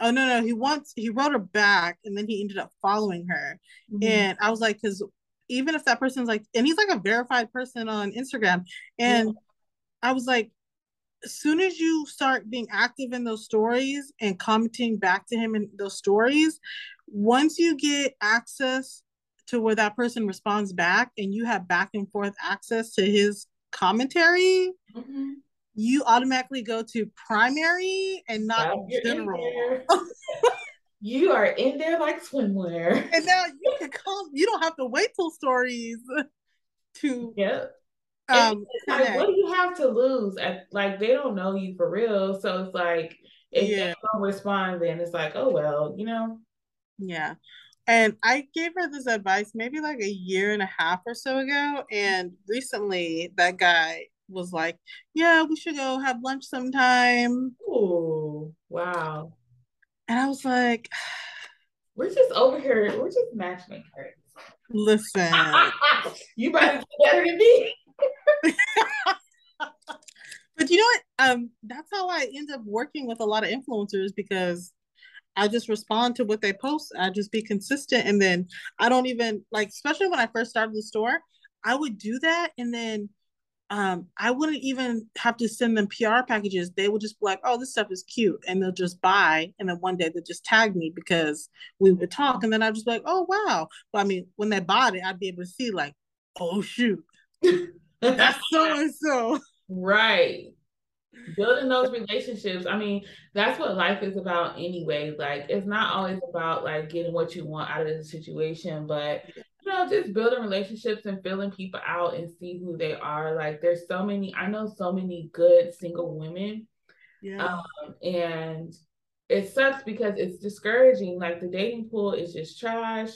Speaker 1: oh no no he wants he wrote her back and then he ended up following her mm-hmm. and i was like because even if that person's like and he's like a verified person on instagram and yeah. i was like as soon as you start being active in those stories and commenting back to him in those stories once you get access to where that person responds back and you have back and forth access to his commentary, mm-hmm. you automatically go to primary and not general.
Speaker 2: you are in there like swimwear.
Speaker 1: And now you can come, you don't have to wait till stories to
Speaker 2: yep. Um, like, what do you have to lose? At like they don't know you for real, so it's like if yeah. they don't respond, then it's like, oh well, you know.
Speaker 1: Yeah, and I gave her this advice maybe like a year and a half or so ago. And recently that guy was like, Yeah, we should go have lunch sometime.
Speaker 2: Oh, wow.
Speaker 1: And I was like,
Speaker 2: We're just over here, we're just matchmakers.
Speaker 1: Listen.
Speaker 2: you better be better than me.
Speaker 1: but you know what? Um, that's how I end up working with a lot of influencers because I just respond to what they post. I just be consistent. And then I don't even like, especially when I first started the store, I would do that. And then um, I wouldn't even have to send them PR packages. They would just be like, oh, this stuff is cute. And they'll just buy. And then one day they'll just tag me because we would talk. And then I'd just be like, oh, wow. But I mean, when they bought it, I'd be able to see, like, oh, shoot. That's so and so.
Speaker 2: Right building those relationships i mean that's what life is about anyway like it's not always about like getting what you want out of the situation but know just building relationships and filling people out and see who they are. Like there's so many i know so many good single women yeah. um, and it sucks because it's discouraging. Like the dating pool is just trash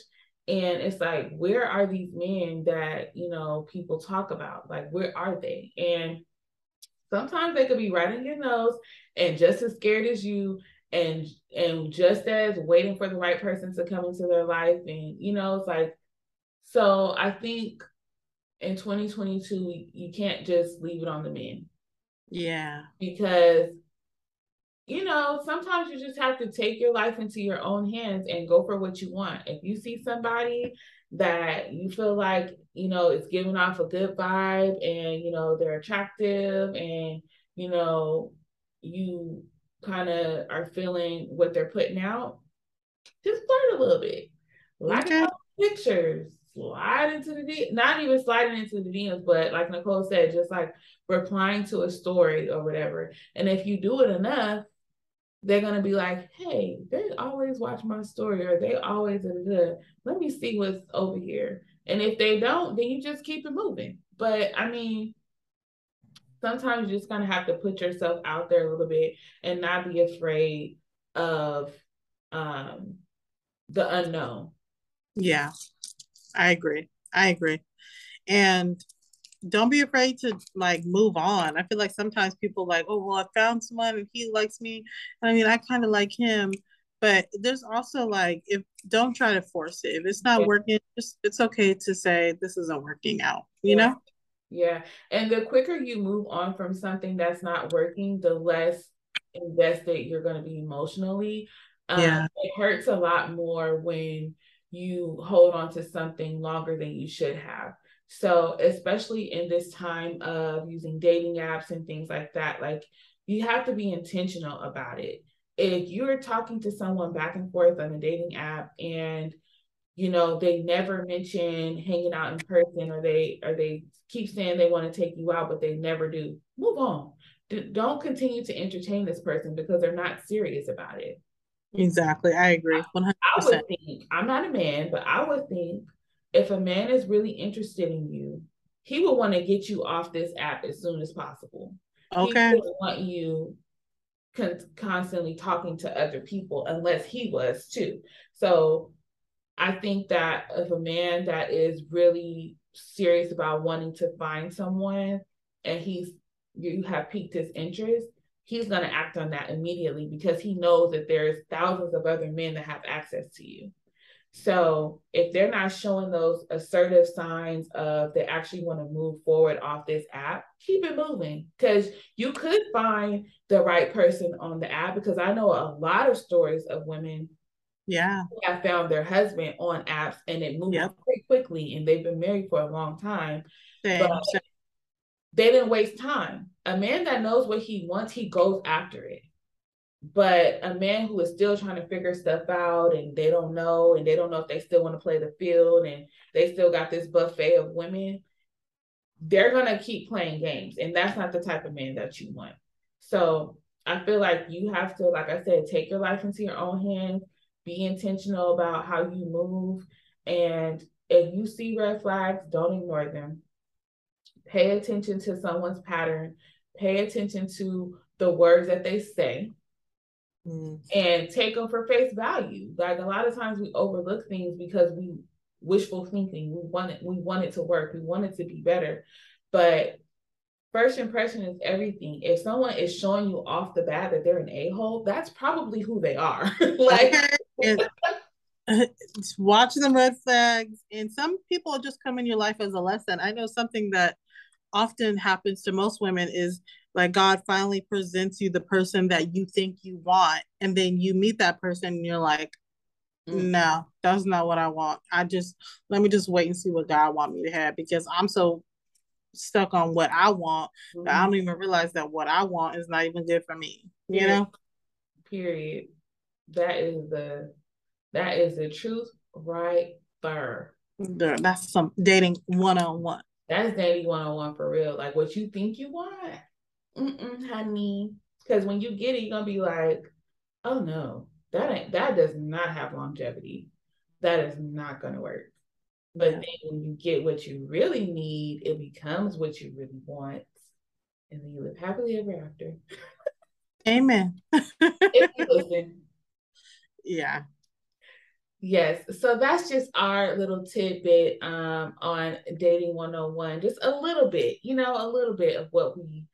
Speaker 2: and it's like where are these men that you know people talk about? Like where are they? And sometimes they could be right in your nose and just as scared as you and and just as waiting for the right person to come into their life. And you know it's like so i think in 2022 you can't just leave it on the men
Speaker 1: yeah.
Speaker 2: Because you know sometimes you just have to take your life into your own hands and go for what you want. If you see somebody that you feel like you know it's giving off a good vibe and you know they're attractive and you know you kind of are feeling what they're putting out just flirt a little bit. Like okay. pictures slide into the D- not even sliding into the DMs but like Nicole said just like replying to a story or whatever and if you do it enough they're gonna be like, hey, they always watch my story or they always are good." let me see what's over here. And if they don't, then you just keep it moving. But I mean, sometimes you just kind of have to put yourself out there a little bit and not be afraid of um the unknown.
Speaker 1: Yeah. I agree. I agree. And don't be afraid to like move on. I feel like sometimes people like, oh well, I found someone and he likes me. I mean, I kind of like him, but there's also like if don't try to force it. If it's not yeah. working, just it's okay to say this isn't working out. You yeah. know.
Speaker 2: Yeah, and the quicker you move on from something that's not working, the less invested you're going to be emotionally. Um, yeah, it hurts a lot more when you hold on to something longer than you should have. So, especially in this time of using dating apps and things like that, like you have to be intentional about it. If you're talking to someone back and forth on a dating app and you know they never mention hanging out in person or they or they keep saying they want to take you out but they never do move on. D- don't continue to entertain this person because they're not serious about it
Speaker 1: exactly i agree 100%.
Speaker 2: I would think i'm not a man but i would think if a man is really interested in you, he will want to get you off this app as soon as possible.
Speaker 1: Okay.
Speaker 2: He doesn't want you con- constantly talking to other people unless he was too. So I think that if a man that is really serious about wanting to find someone and he's you have piqued his interest, he's going to act on that immediately because he knows that there's thousands of other men that have access to you. So if they're not showing those assertive signs of they actually want to move forward off this app, keep it moving because you could find the right person on the app. Because I know a lot of stories of women,
Speaker 1: yeah,
Speaker 2: have found their husband on apps and it moved yep. very quickly, and they've been married for a long time. Same, but they didn't waste time. A man that knows what he wants, he goes after it But a man who is still trying to figure stuff out and they don't know and they don't know if they still want to play the field and they still got this buffet of women, they're gonna keep playing games. And that's not the type of man that you want. So I feel like you have to, like I said, take your life into your own hands, be intentional about how you move. And if you see red flags, don't ignore them. Pay attention to someone's pattern, pay attention to the words that they say. Mm. And take them for face value. Like a lot of times we overlook things because we wishful thinking. We want it, we want it to work. We want it to be better. But first impression is everything. If someone is showing you off the bat that they're an a-hole, that's probably who they are. like
Speaker 1: watching the red flags. And some people just come in your life as a lesson. I know something that often happens to most women is like God finally presents you the person that you think you want, and then you meet that person and you're like, mm. no, that's not what I want. I just let me just wait and see what God want me to have because I'm so stuck on what I want mm-hmm. I don't even realize that what I want is not even good for me. You know?
Speaker 2: Period. That is the that is the truth right there.
Speaker 1: That's some dating one on one.
Speaker 2: That's dating one on one for real. Like what you think you want, Mm-mm, honey. Because when you get it, you're gonna be like, oh no, that ain't that does not have longevity. That is not gonna work. But yeah. then when you get what you really need, it becomes what you really want. And then you live happily ever after.
Speaker 1: Amen. if you listen. Yeah.
Speaker 2: Yes. So that's just our little tidbit um, on dating 101. Just a little bit, you know, a little bit of what we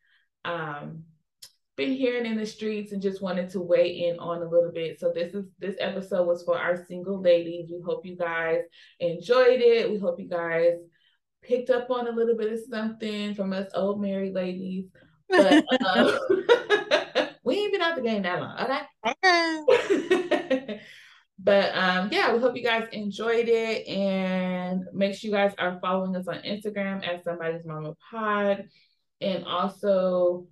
Speaker 2: um been hearing in the streets and just wanted to weigh in on a little bit. So this is this episode was for our single ladies. We hope you guys enjoyed it. We hope you guys picked up on a little bit of something from us old married ladies. But um, we ain't been out the game that long, okay? Okay. But um, yeah, we hope you guys enjoyed it and make sure you guys are following us on Instagram at somebody's mama pod and also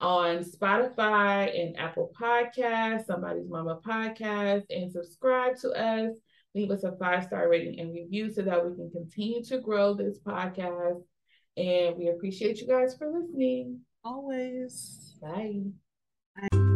Speaker 2: on Spotify and Apple Podcasts, Somebody's Mama Podcast, and subscribe to us. Leave us a five star rating and review so that we can continue to grow this podcast. And we appreciate you guys for listening.
Speaker 1: Always.
Speaker 2: Bye. Bye.